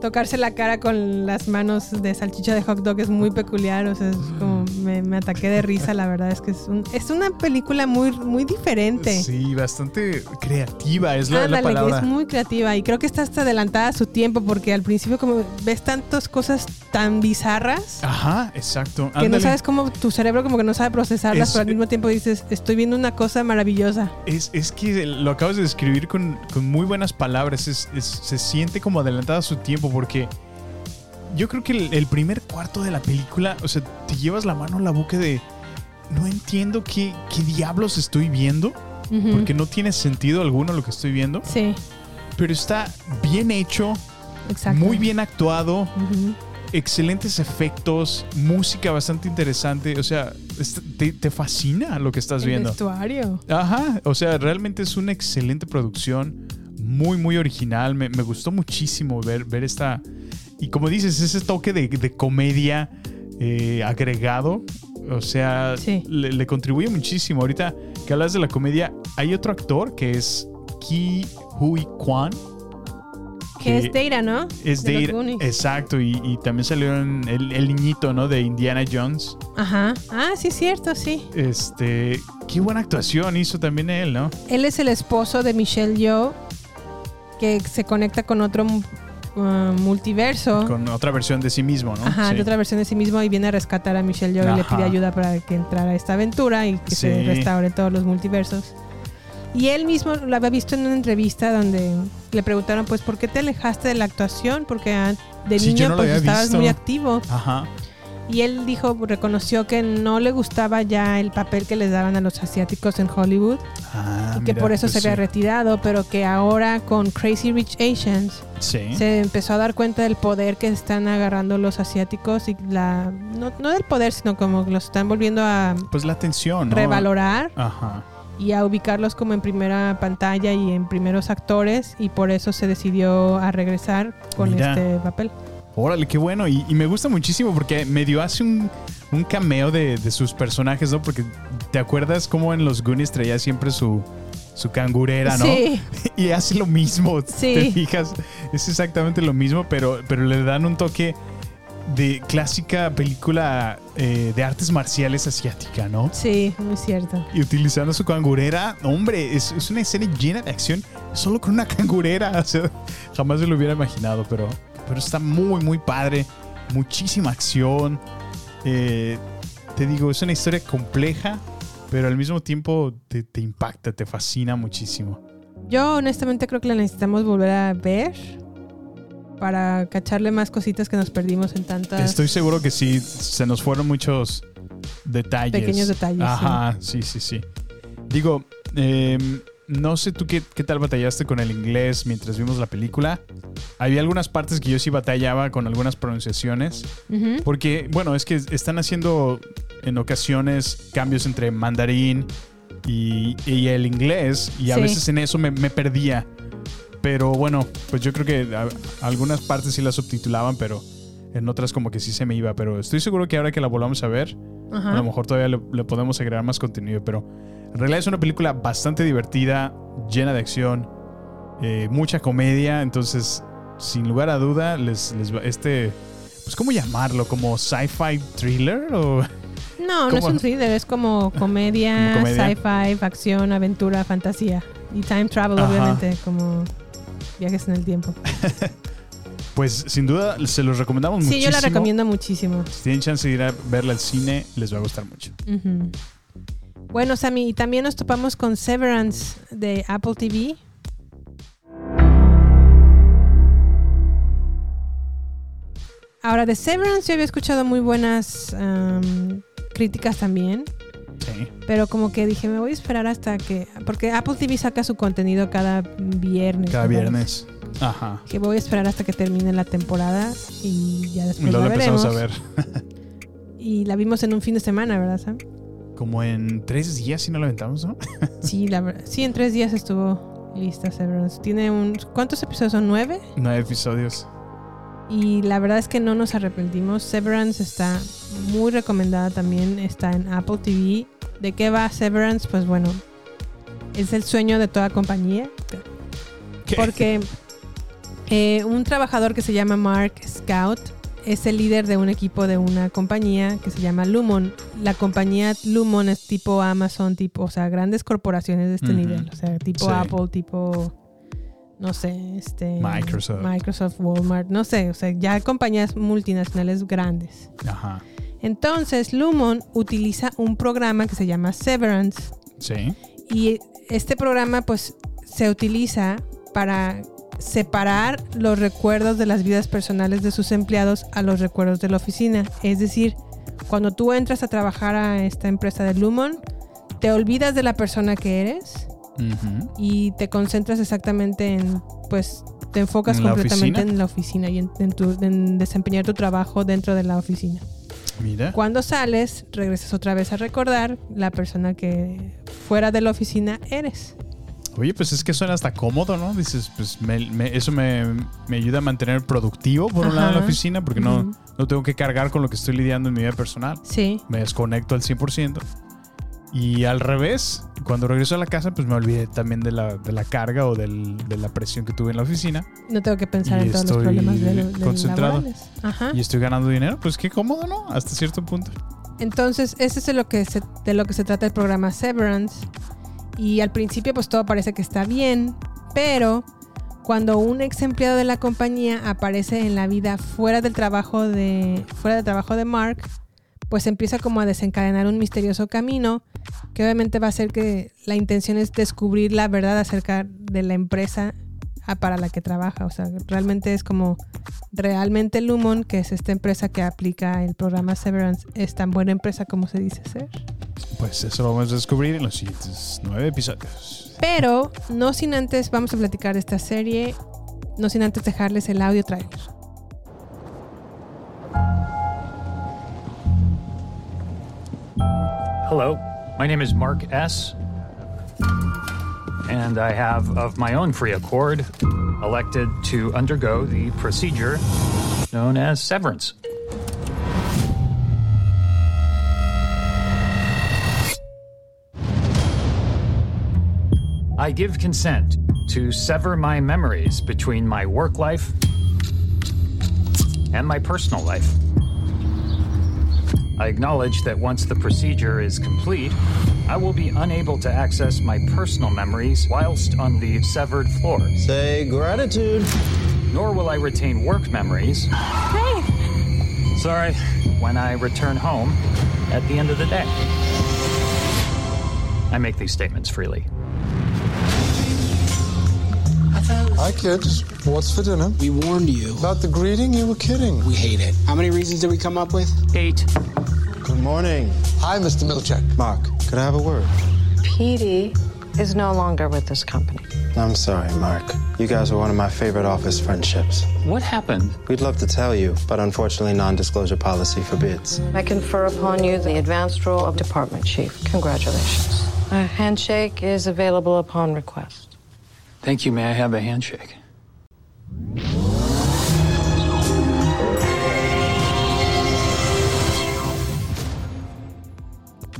tocarse la cara con las manos de salchicha de hot dog es muy peculiar. O sea, es como me, me ataqué de risa, la verdad es que es, un- es una película muy, muy diferente. Sí, bastante creativa es la, palabra. es muy creativa y creo que está hasta adelantada a su tiempo porque al principio como ves tantas cosas tan bizarras Ajá, exacto. que no sabes cómo tu cerebro como que no sabe procesarlas, Es- pero al mismo tiempo dices, estoy viendo una cosa maravillosa. Es, es que lo acabas de describir con, con muy buenas palabras. Es- es- se siente como adelantada a su tiempo porque yo creo que el, el primer cuarto de la película, o sea, te llevas la mano a la boca de no entiendo qué, qué diablos estoy viendo porque no tiene sentido alguno lo que estoy viendo, Sí, pero está bien hecho, exacto. muy bien actuado, Ujú. excelentes efectos, música bastante interesante, o sea, te, te fascina lo que estás El viendo. vestuario. Ajá, o sea, realmente es una excelente producción, muy, muy original. Me, me gustó muchísimo ver, ver esta. Y como dices, ese toque de, de comedia eh, agregado, o sea, Sí. le, le contribuye muchísimo. Ahorita que hablas de la comedia, hay otro actor que es Ki Hui Kwan. Que es Data, ¿no? Es De los de Goonies. Exacto, y, y también salió en el, el niñito, ¿no? De Indiana Jones. Ajá. Ah, sí, es cierto, sí. Este, qué buena actuación hizo también él, ¿no? Él es el esposo de Michelle Yeoh, que se conecta con otro uh, multiverso. Con otra versión de sí mismo, ¿no? Ajá, Sí. de otra versión de sí mismo y viene a rescatar a Michelle Yeoh y le pide ayuda para que entrara a esta aventura y que se restaure todos los multiversos. Y él mismo lo había visto en una entrevista donde le preguntaron, pues, ¿por qué te alejaste de la actuación? Porque ah, de Sí, niño no pues estabas visto. muy activo. Ajá. Y él dijo, reconoció que no le gustaba ya el papel que les daban a los asiáticos en Hollywood Ah, y que mira, por eso pues se había retirado, pero que ahora con Crazy Rich Asians Sí. se empezó a dar cuenta del poder que están agarrando los asiáticos y la no, no del poder, sino como los están volviendo a Pues la atención, ¿no? revalorar Ajá. y a ubicarlos como en primera pantalla y en primeros actores y por eso se decidió a regresar con Mira. este papel. Órale, qué bueno. Y, y me gusta muchísimo porque medio hace un, un cameo de, de sus personajes, ¿no? Porque te acuerdas cómo en los Goonies traía siempre su, su cangurera, ¿no? Sí. (laughs) Y hace lo mismo. Sí. Te fijas, es exactamente lo mismo, pero, pero le dan un toque de clásica película eh, de artes marciales asiática, ¿no? Sí, muy cierto. Y utilizando su cangurera, hombre, es, es una escena llena de acción solo con una (laughs) cangurera. O sea, jamás me lo hubiera imaginado, pero, pero está muy, muy padre. Muchísima acción. Eh, te digo, es una historia compleja, pero al mismo tiempo te, te impacta, te fascina muchísimo. Yo honestamente creo que la necesitamos volver a ver para cacharle más cositas que nos perdimos en tantas Estoy seguro que sí, se nos fueron muchos detalles. Pequeños detalles, Ajá, sí, sí, sí. Digo, em, no sé tú qué, qué tal batallaste con el inglés mientras vimos la película. Había algunas partes que yo sí batallaba con algunas pronunciaciones. Ujú. Porque, bueno, es que están haciendo en ocasiones cambios entre mandarín y, y el inglés. Y a Sí. veces en eso me, me perdía. Pero bueno, pues yo creo que a- algunas partes sí las subtitulaban, pero en otras como que sí se me iba. Pero estoy seguro que ahora que la volvamos a ver, Ajá. a lo mejor todavía le, le podemos agregar más contenido. Pero en realidad es una película bastante divertida, llena de acción, eh, mucha comedia. Entonces, sin lugar a duda, les, les va- este, pues cómo llamarlo, como sci-fi thriller o (laughs) No, no es un thriller, es como (laughs) comedia, sci-fi, acción, aventura, fantasía. Y time travel, Ajá. obviamente, como viajes en el tiempo. (laughs) pues sin duda se los recomendamos Sí, muchísimo. yo la recomiendo muchísimo. Si tienen chance de ir a verla al cine, les va a gustar mucho. Ujú. Bueno, Sammy, y también nos topamos con Severance de Apple TV. Ahora, de Severance yo había escuchado muy buenas am, críticas también, Sí. pero como que dije, me voy a esperar hasta que... Porque Apple TV saca su contenido cada viernes. Cada ¿no? viernes. Ajá. Que voy a esperar hasta que termine la temporada y ya después la la empezamos veremos. a ver. (laughs) Y la vimos en un fin de semana, ¿verdad, Sam? Como en tres días si no la aventamos, ¿no? (laughs) Sí, la ver- sí, en tres días estuvo lista Severance. Tiene un... ¿Cuántos episodios son? ¿Nueve? Nueve episodios. Y la verdad es que no nos arrepentimos. Severance está muy recomendada también. Está en Apple TV. ¿De qué va Severance? Pues bueno, es el sueño de toda compañía. ¿Qué? Porque eh, un trabajador que se llama Mark Scout es el líder de un equipo de una compañía que se llama Lumon. La compañía Lumon es tipo Amazon, tipo, o sea, grandes corporaciones de este nivel. O sea, tipo Sí. Apple, tipo, no sé, este... Microsoft. Microsoft, Walmart, no sé, o sea, ya compañías multinacionales grandes. Ajá. Entonces, Lumon utiliza un programa que se llama Severance Sí. y este programa pues se utiliza para separar los recuerdos de las vidas personales de sus empleados a los recuerdos de la oficina. Es decir, cuando tú entras a trabajar a esta empresa de Lumon, te olvidas de la persona que eres y te concentras exactamente en, pues, te enfocas ¿En la completamente en la oficina y en, en tu- en desempeñar tu trabajo dentro de la oficina. Mira. Cuando sales, regresas otra vez a recordar la persona que fuera de la oficina eres. Oye, pues es que suena hasta cómodo, ¿no? Dices, pues me- me- eso me, me ayuda a mantener productivo por un lado en la Ajá. oficina porque no, Ujú. no tengo que cargar con lo que estoy lidiando en mi vida personal. Sí. Me desconecto al 100%. Y al revés, cuando regreso a la casa, pues me olvidé también de la, de la carga o del- de la presión que tuve en la oficina. No tengo que pensar Y en todos los problemas de, de concentrado. Ajá. Y estoy ganando dinero. Pues qué cómodo, ¿no? Hasta cierto punto. Entonces, ese es de lo que se, de lo que se trata el programa Severance. Y al principio, pues todo parece que está bien, pero cuando un ex empleado de la compañía aparece en la vida fuera del trabajo de fuera del trabajo de Mark, pues empieza como a desencadenar un misterioso camino que obviamente va a hacer que la intención es descubrir la verdad acerca de la empresa para la que trabaja. O sea, realmente es como realmente Lumon, que es esta empresa que aplica el programa Severance, es tan buena empresa como se dice ser. Pues eso lo vamos a descubrir en los siguientes nueve episodios. Pero no sin antes vamos a platicar de esta serie, no sin antes dejarles el audio trailer. Hello, my name is Mark S. And I have, of my own free accord, elected to undergo the procedure known as severance. I give consent to sever my memories between my work life and my personal life. I acknowledge that once the procedure is complete, I will be unable to access my personal memories whilst on the severed floor. Say gratitude. Nor will I retain work memories. Hey! Sorry, when I return home at the end of the day. I make these statements freely. Hi, kids. What's for dinner? We warned you. About the greeting? You were kidding. We hate it. How many reasons did we come up with? Eight. Good morning. Hi, Mr. Milchek. Mark, could I have a word? Petey is no longer with this company. I'm sorry, Mark. You guys were one of my favorite office friendships. What happened? We'd love to tell you, but unfortunately, non disclosure policy forbids. I confer upon you the advanced role of department chief. Congratulations. A handshake is available upon request. Thank you. May I have a handshake?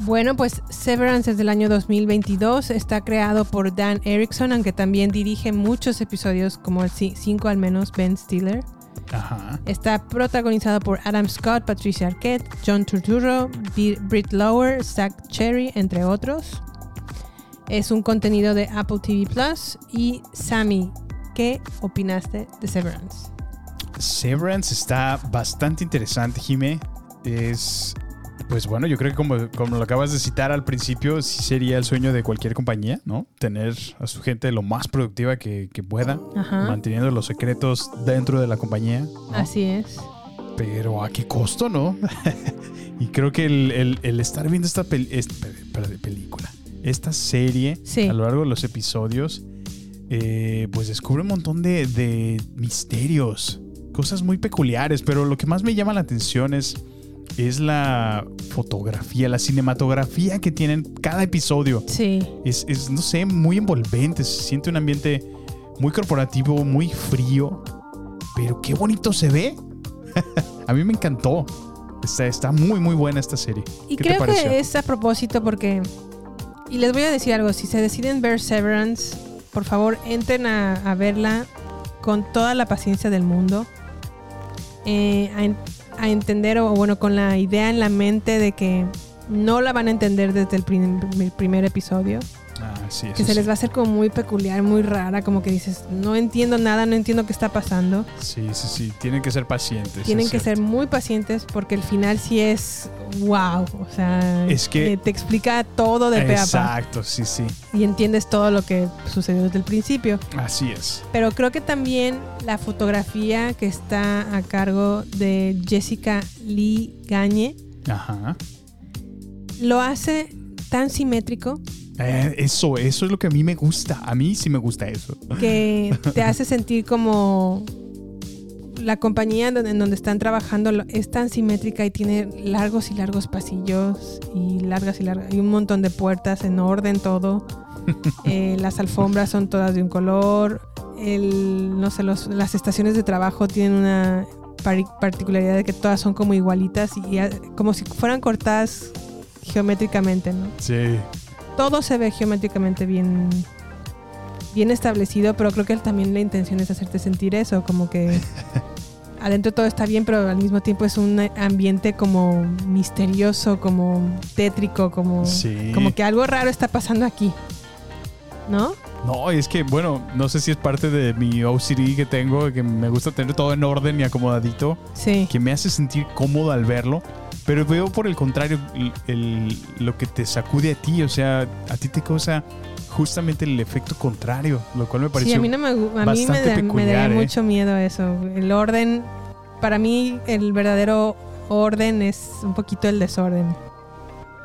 Bueno, pues Severance es del año 2022. Está creado por Dan Erickson, aunque también dirige muchos episodios, como el 5 al menos, Ben Stiller. Ajá. Está protagonizado por Adam Scott, Patricia Arquette, John Turturro, B- Britt Lower, Zach Cherry, entre otros. Es un contenido de Apple TV Plus. Y Sammy, ¿qué opinaste de Severance? Severance está bastante interesante, Jime. Es. Pues bueno, yo creo que como, como lo acabas de citar al principio, sí sería el sueño de cualquier compañía, ¿no? Tener a su gente lo más productiva que, que pueda, Ajá. manteniendo los secretos dentro de la compañía. ¿no? Así es. Pero a qué costo, ¿no? (laughs) y creo que el, el- el estar viendo esta, pel- esta pe- pe- película, esta serie, Sí. a lo largo de los episodios, eh, pues descubre un montón de, de misterios, cosas muy peculiares, pero lo que más me llama la atención es, es la fotografía, la cinematografía que tienen cada episodio. Sí. Es, es, no sé, muy envolvente, se siente un ambiente muy corporativo, muy frío, pero qué bonito se ve. (laughs) A mí me encantó. Está, está muy, muy buena esta serie. Y ¿Qué te creo pareció? que es a propósito porque. Y les voy a decir algo: si se deciden ver Severance, por favor entren a, a verla con toda la paciencia del mundo. eh, a, a entender, o bueno, con la idea en la mente de que no la van a entender desde el prim- el primer episodio. Sí, Que se sí. les va a hacer como muy peculiar, muy rara, como que dices, no entiendo nada, no entiendo qué está pasando. Sí, sí, sí. Tienen que ser pacientes. Tienen que cierto. ser muy pacientes porque el final sí es wow. O sea, Es que- eh, te explica todo de pe a pa Exacto, sí, sí. y entiendes todo lo que sucedió desde el principio. Así es. Pero creo que también la fotografía que está a cargo de Jessica Lee Gagne Ajá. lo hace tan simétrico Eh, eso, eso es lo que a mí me gusta. A mí sí me gusta eso. que te hace sentir como la compañía en donde, en donde están trabajando es tan simétrica y tiene largos y largos pasillos y largas y largas y un montón de puertas en orden todo. (laughs) Eh, las alfombras son todas de un color. El, no sé, los- las estaciones de trabajo tienen una particularidad de que todas son como igualitas y, y como si fueran cortadas geométricamente, ¿no? Sí. Todo se ve geométricamente bien bien establecido, pero creo que también la intención es hacerte sentir eso, como que (laughs) adentro todo está bien, pero al mismo tiempo es un ambiente como misterioso, como tétrico, como, Sí. como que algo raro está pasando aquí. ¿No? No, es que, bueno, no sé si es parte de mi OCD que tengo, que me gusta tener todo en orden y acomodadito, Sí. que me hace sentir cómodo al verlo. Pero veo por el contrario el- el- lo que te sacude a ti, o sea, a ti te causa justamente el efecto contrario, lo cual me pareció Sí, a mí, no me, a mí me, da- me peculiar, daría ¿eh? mucho miedo eso. El orden, para mí el verdadero orden es un poquito el desorden.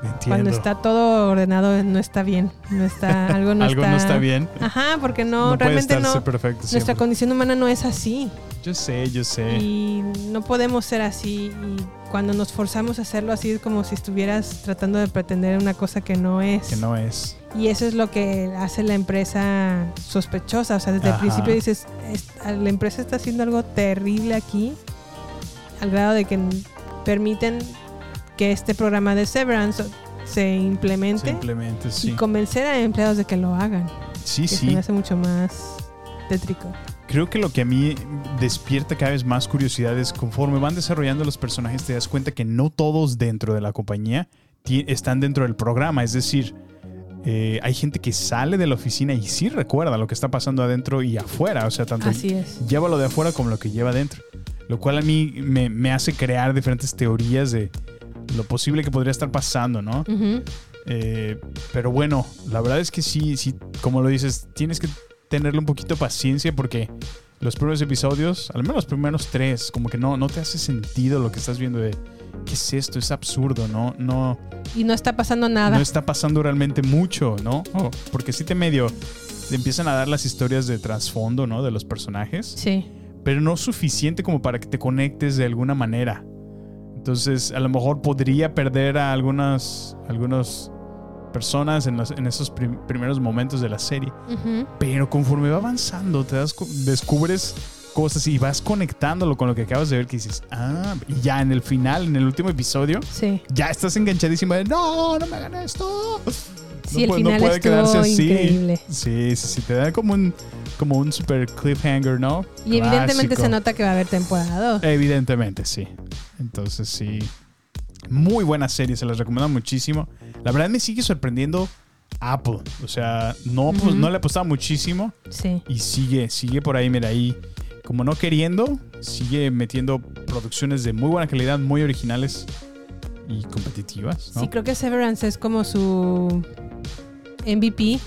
Entiendo. Cuando está todo ordenado no está bien, no está (laughs) algo no Algo está no está bien. Ajá, porque no, No puede realmente no perfecto nuestra siempre. condición humana no es así Yo sé, yo sé. y no podemos ser así y cuando nos forzamos a hacerlo así es como si estuvieras tratando de pretender una cosa que no es. Que no es. Y eso es lo que hace la empresa sospechosa. O sea, desde Ajá. el principio dices, "Es- la empresa está haciendo algo terrible aquí, al grado de que permiten que este programa de Severance se implemente Simplemente, sí. y convencer a empleados de que lo hagan. Sí, que sí. se me hace mucho más tétrico. Creo que lo que a mí despierta cada vez más curiosidad es conforme van desarrollando los personajes te das cuenta que no todos dentro de la compañía están dentro del programa. Es decir, eh, hay gente que sale de la oficina y sí recuerda lo que está pasando adentro y afuera. O sea, tanto lleva lo de afuera como lo que lleva adentro. Lo cual a mí me, me hace crear diferentes teorías de lo posible que podría estar pasando, ¿no? Eh, pero bueno, la verdad es que sí, sí, como lo dices, tienes que tenerle un poquito de paciencia porque los primeros episodios, al menos los primeros tres, como que no, no te hace sentido lo que estás viendo de qué es esto, es absurdo, ¿no? No, Y no está pasando nada. no está pasando realmente mucho, ¿no? Oh, porque sí te medio te empiezan a dar las historias de trasfondo, ¿no? De los personajes Sí. pero no suficiente como para que te conectes de alguna manera. Entonces, a lo mejor podría perder a algunas, algunas personas en, los- en esos prim- primeros momentos de la serie. Ujú. Pero conforme va avanzando, te das, cu- descubres cosas y vas conectándolo con lo que acabas de ver que dices, ah, y ya en el final, en el último episodio, Sí. ya estás enganchadísimo de, no, no me hagan esto. Sí, el final estuvo increíble. Sí, sí, sí, te da como un, como un super cliffhanger, ¿no? Y evidentemente se nota que va a haber temporada dos. Evidentemente, sí. Entonces, sí. Muy buena serie, se las recomiendo muchísimo. La verdad me sigue sorprendiendo Apple. O sea, no, pues, Ujú. no le apostaba muchísimo. Sí. Y sigue, sigue por ahí, mira ahí. Como no queriendo, sigue metiendo producciones de muy buena calidad, muy originales y competitivas, ¿no? Sí, creo que Severance es como su MVP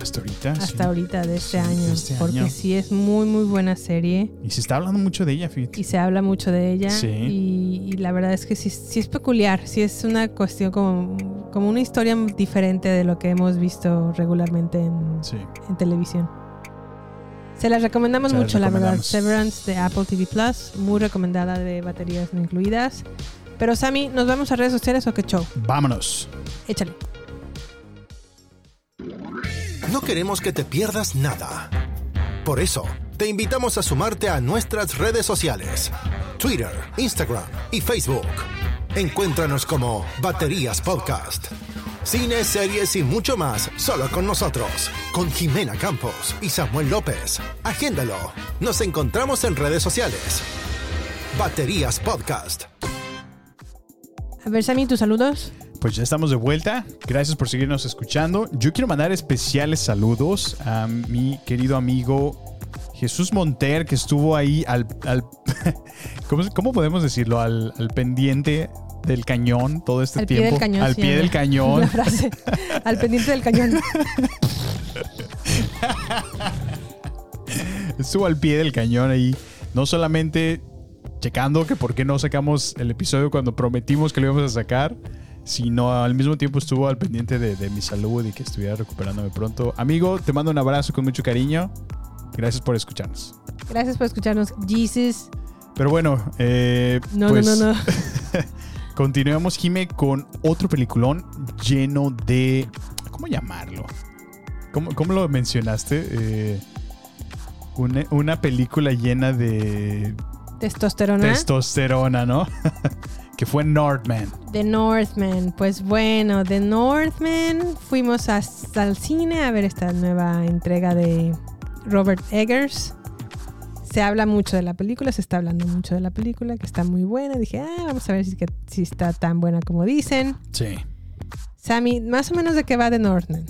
Hasta ahorita. sí. hasta ahorita de este Sí, año. de este porque año. sí es muy, muy buena serie. Y se está hablando mucho de ella, fíjate. Y se habla mucho de ella. Sí. Y, y la verdad es que sí, sí es peculiar. Sí es una cuestión como, como una historia diferente de lo que hemos visto regularmente en, televisión. Se las recomendamos Se las mucho, la verdad. Severance de Apple TV Plus, muy recomendada de baterías no incluidas. Pero Sammy, ¿nos vamos a redes sociales o qué show? Vámonos. Échale. No queremos que te pierdas nada. Por eso, te invitamos a sumarte a nuestras redes sociales, Twitter, Instagram y Facebook. Encuéntranos como Baterías Podcast. Cine, series y mucho más, solo con nosotros, con Jimena Campos y Samuel López. Agéndalo. Nos encontramos en redes sociales. Baterías Podcast. A ver, Sammy, tus saludos. Pues ya estamos de vuelta. Gracias por seguirnos escuchando. Yo quiero mandar especiales saludos a mi querido amigo Jesús Monter, que estuvo ahí al. al (laughs) ¿cómo, cómo podemos decirlo? Al, al pendiente del cañón todo este Al pie tiempo. del cañón, al sí, pie del (laughs) cañón. Frase. Al pendiente del cañón. (laughs) Estuvo al pie del cañón ahí. No solamente checando que por qué no sacamos el episodio cuando prometimos que lo íbamos a sacar, sino al mismo tiempo estuvo al pendiente de, de mi salud y que estuviera recuperándome pronto. Amigo, te mando un abrazo con mucho cariño. Gracias por escucharnos. Gracias por escucharnos, Jesus. Pero bueno, eh, No, pues, no, no, no. (laughs) continuemos, Jime, con otro peliculón lleno de. ¿Cómo llamarlo? ¿Cómo, cómo lo mencionaste? Eh, una, una película llena de Testosterona. testosterona, ¿no? (laughs) que fue Northman. The Northman. Pues bueno, The Northman. Fuimos hasta el cine a ver esta nueva entrega de Robert Eggers. Se habla mucho de la película, se está hablando mucho de la película, que está muy buena. Dije, ah, vamos a ver si, que, si está tan buena como dicen. Sí. Sammy, más o menos de qué va The Northman.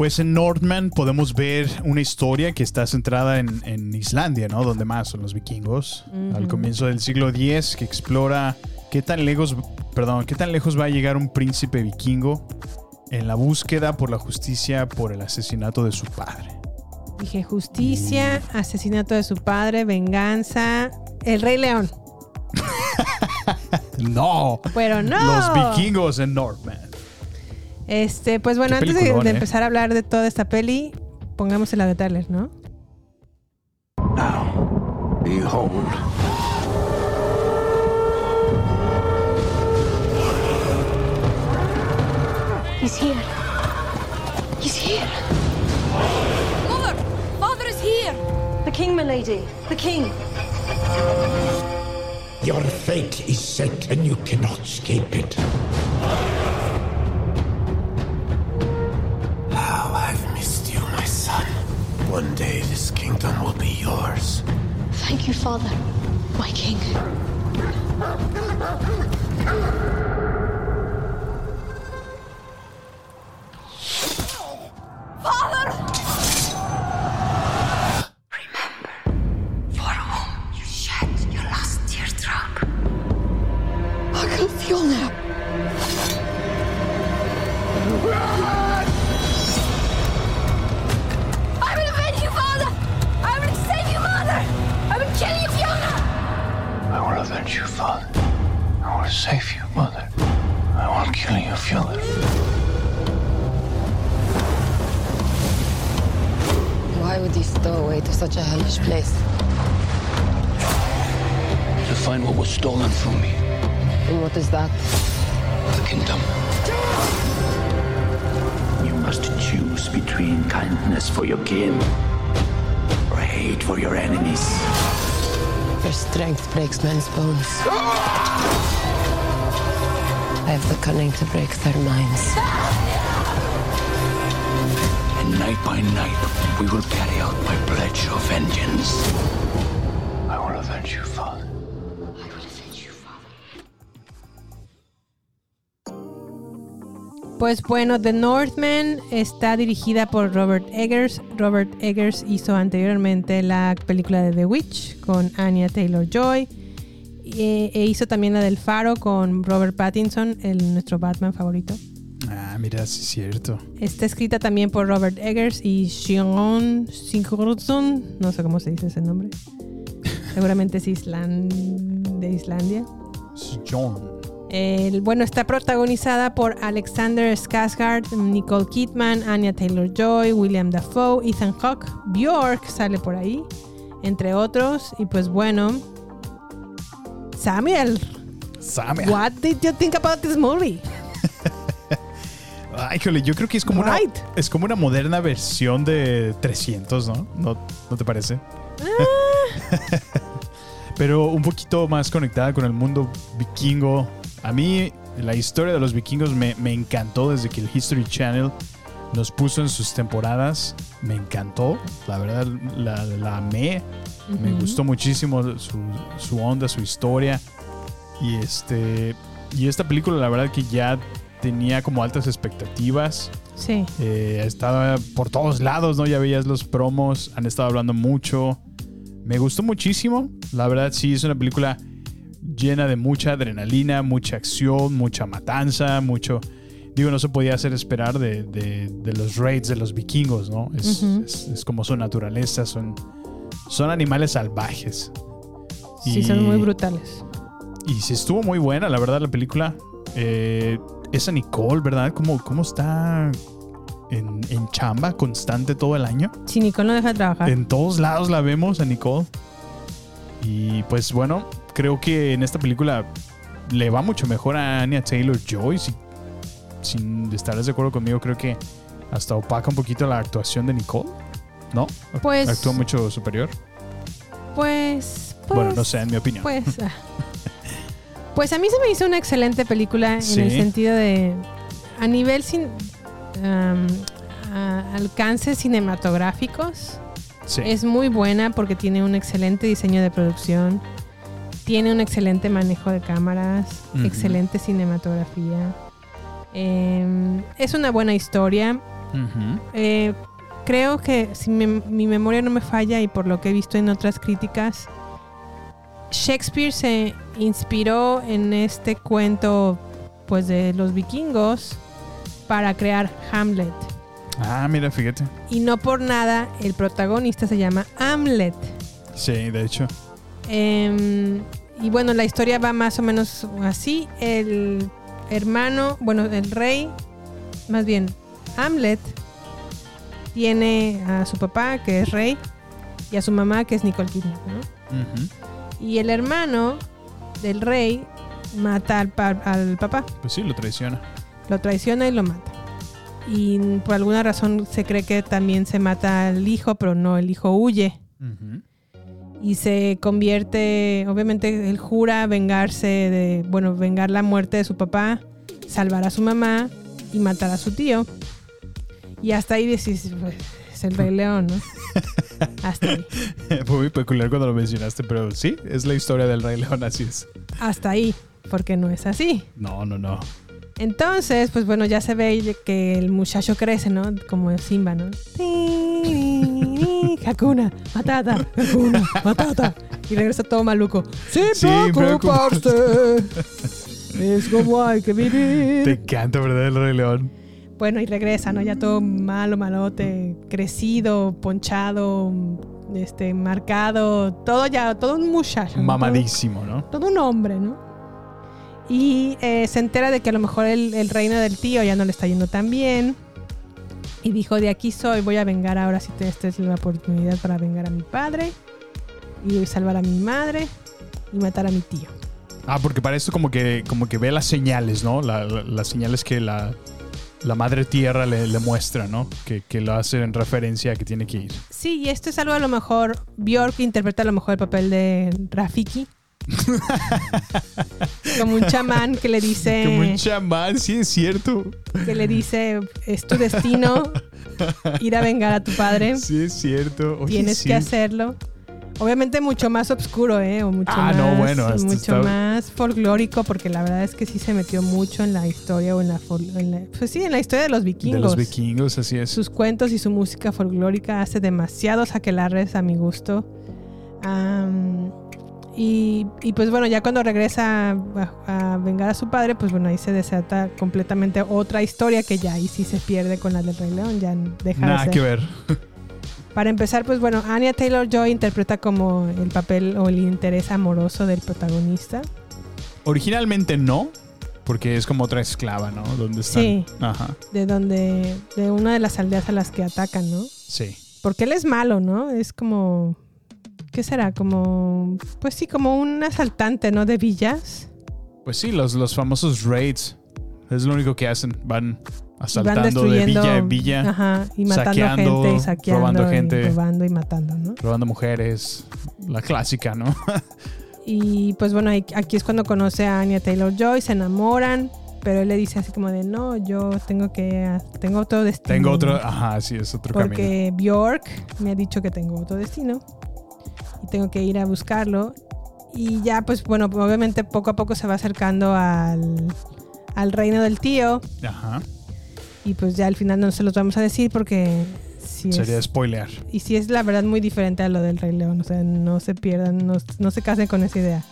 Pues en Northman podemos ver una historia que está centrada en, en Islandia, ¿no? Donde más son los vikingos. Al comienzo del siglo X, que explora qué tan lejos, perdón, qué tan lejos va a llegar un príncipe vikingo en la búsqueda por la justicia por el asesinato de su padre. Dije justicia, asesinato de su padre, venganza, el Rey León. (laughs) No. Pero no. Los vikingos en Northman. Este, pues bueno, Qué antes de, ¿eh? empezar a hablar de toda esta peli, pongamos el de Tyler, ¿no? Behold. He's here. He's here. Mother! Father is here! The king, milady. The king. Your fate is set and you cannot escape it. One day this kingdom will be yours. Thank you, father. My king. To break their minds. And night by night, we will carry out my pledge of vengeance. I will avenge you, father. Pues bueno, The Northman está dirigida por Robert Eggers. Robert Eggers hizo anteriormente la película de The Witch con Anya Taylor Joy. E, e hizo también la del Faro con Robert Pattinson, el, nuestro Batman favorito. Ah, mira, sí es cierto. Está escrita también por Robert Eggers y Sean Sigurdsson. No sé cómo se dice ese nombre. (laughs) Seguramente es Island de Islandia. John. El- bueno, está protagonizada por Alexander Skarsgård, Nicole Kidman, Anya Taylor-Joy, William Dafoe, Ethan Hawke, Bjork sale por ahí, entre otros. Y pues bueno, Samuel, Samuel. what did you think about this movie? Ay, híjole, yo creo que es como, Right. una, es como una moderna versión de 300, ¿no? ¿No, ¿no te parece? (laughs) pero un poquito más conectada con el mundo vikingo. A mí la historia de los vikingos me, me encantó desde que el History Channel nos puso en sus temporadas. Me encantó, la verdad la, la amé. Me gustó muchísimo su, su onda, su historia. Y este y esta película la verdad que ya tenía como altas expectativas. Sí. Eh, estaba por todos lados, ¿no? Ya veías los promos, han estado hablando mucho. Me gustó muchísimo. La verdad, sí, es una película llena de mucha adrenalina, mucha acción, mucha matanza, mucho. Digo, no se podía hacer esperar de, de- de los raids de los vikingos, ¿no? Es- es como su naturaleza, son, son animales salvajes. Sí, son muy brutales. Y sí estuvo muy buena, la verdad, la película. Eh, esa Nicole, ¿verdad? ¿Cómo, cómo está en, en chamba constante todo el año? Si Nicole no deja de trabajar. En todos lados la vemos a Nicole. Y pues bueno, creo que en esta película le va mucho mejor a Anya Taylor Joy. Si, sin estar de acuerdo conmigo, creo que hasta opaca un poquito la actuación de Nicole. ¿No? Pues- Actúa mucho superior. Pues, pues. bueno, no sé, en mi opinión. Pues. ah. Pues a mí se me hizo una excelente película Sí. en el sentido de. A nivel sin. a- alcances cinematográficos. Sí. Es muy buena porque tiene un excelente diseño de producción. Tiene un excelente manejo de cámaras. Excelente cinematografía. em, es una buena historia. Eh, creo que si me- mi memoria no me falla y por lo que he visto en otras críticas, Shakespeare se inspiró en este cuento pues de los vikingos para crear Hamlet. Ah, mira, fíjate. Y no por nada el protagonista se llama Hamlet. Sí, de hecho. Em, y bueno, la historia va más o menos así. El hermano, bueno, el rey, más bien, Hamlet, tiene a su papá, que es rey, y a su mamá, que es Nicole Kidman, ¿no? Y el hermano del rey mata al, pa- al papá, Pues sí, lo traiciona. lo traiciona y lo mata. Y por alguna razón se cree que también se mata al hijo, pero no, el hijo huye. Y se convierte, obviamente él jura vengarse de, bueno, vengar la muerte de su papá, salvar a su mamá y matar a su tío. Y hasta ahí decís, pues, es el Rey León, ¿no? (laughs) Hasta ahí. Fue muy peculiar cuando lo mencionaste, pero sí, es la historia del Rey León, así es. Hasta ahí, porque no es así. No, no, no. Entonces, pues bueno, ya se ve que el muchacho crece, ¿no? Como Simba, ¿no? Hakuna, Matata, Hakuna, Matata. Y regresa todo maluco. Sin Sin preocuparse. es como hay que vivir. Te encanta, ¿verdad? El Rey León. Bueno, y regresa, ¿no? Ya todo malo, malote, crecido, ponchado, este, marcado, todo ya, todo un muchacho. Mamadísimo, ¿no? Todo, todo un hombre, ¿no? Y eh, se entera de que a lo mejor el, el reino del tío ya no le está yendo tan bien. Y dijo, de aquí soy, voy a vengar ahora si te, esta es la oportunidad para vengar a mi padre. Y salvar a mi madre y matar a mi tío. Ah, porque para esto como que, como que ve las señales, ¿no? La- la- las señales que la, la madre tierra le, le muestra, ¿no? Que, que lo hace en referencia a que tiene que ir. Sí, y esto es algo a lo mejor, Bjork interpreta a lo mejor el papel de Rafiki. (laughs) Como un chamán que le dice... Como un chamán, sí es cierto. que le dice, es tu destino (laughs) ir a vengar a tu padre. Sí es cierto. Oye, Tienes sí. que hacerlo. Obviamente mucho más oscuro, ¿eh? O mucho Ah, más, no, bueno, mucho está- más folclórico, porque la verdad es que sí se metió mucho en la historia o en la, en la- pues sí, en la historia de los vikingos. De los vikingos, así es. Sus cuentos y su música folclórica hace demasiados aquelarres a mi gusto. Am, y, y pues bueno, ya cuando regresa a, a vengar a su padre, pues bueno, ahí se desata completamente otra historia que ya ahí sí se pierde con la del Rey León, ya deja de Nada ser. que ver. Para empezar, pues bueno, Anya Taylor Joy interpreta como el papel o el interés amoroso del protagonista. Originalmente no, porque es como otra esclava, ¿no? Donde están. Sí. Ajá. De donde, de una de las aldeas a las que atacan, ¿no? Sí. Porque él es malo, ¿no? Es como, ¿qué será? Como, pues sí, como un asaltante, ¿no? De villas. Pues sí, los, los famosos raids. Es lo único que hacen. Van asaltando de destruyendo, villa en villa. Ajá, y matando saqueando, gente, y saqueando, robando y gente. robando y matando, ¿no? robando mujeres. La clásica, ¿no? Y pues bueno, aquí es cuando conoce a Anya Taylor Joy, se enamoran, pero él le dice así como de no, yo tengo que tengo otro destino. Tengo otro, ajá, sí, es otro camino. porque Bjork me ha dicho que tengo otro destino y tengo que ir a buscarlo. Y ya, pues bueno, obviamente poco a poco se va acercando al, al reino del tío. Ajá. Y pues ya al final no se los vamos a decir porque sí Sería es, spoilear. y sí es la verdad muy diferente a lo del Rey León. O sea, no se pierdan, no, no se casen con esa idea.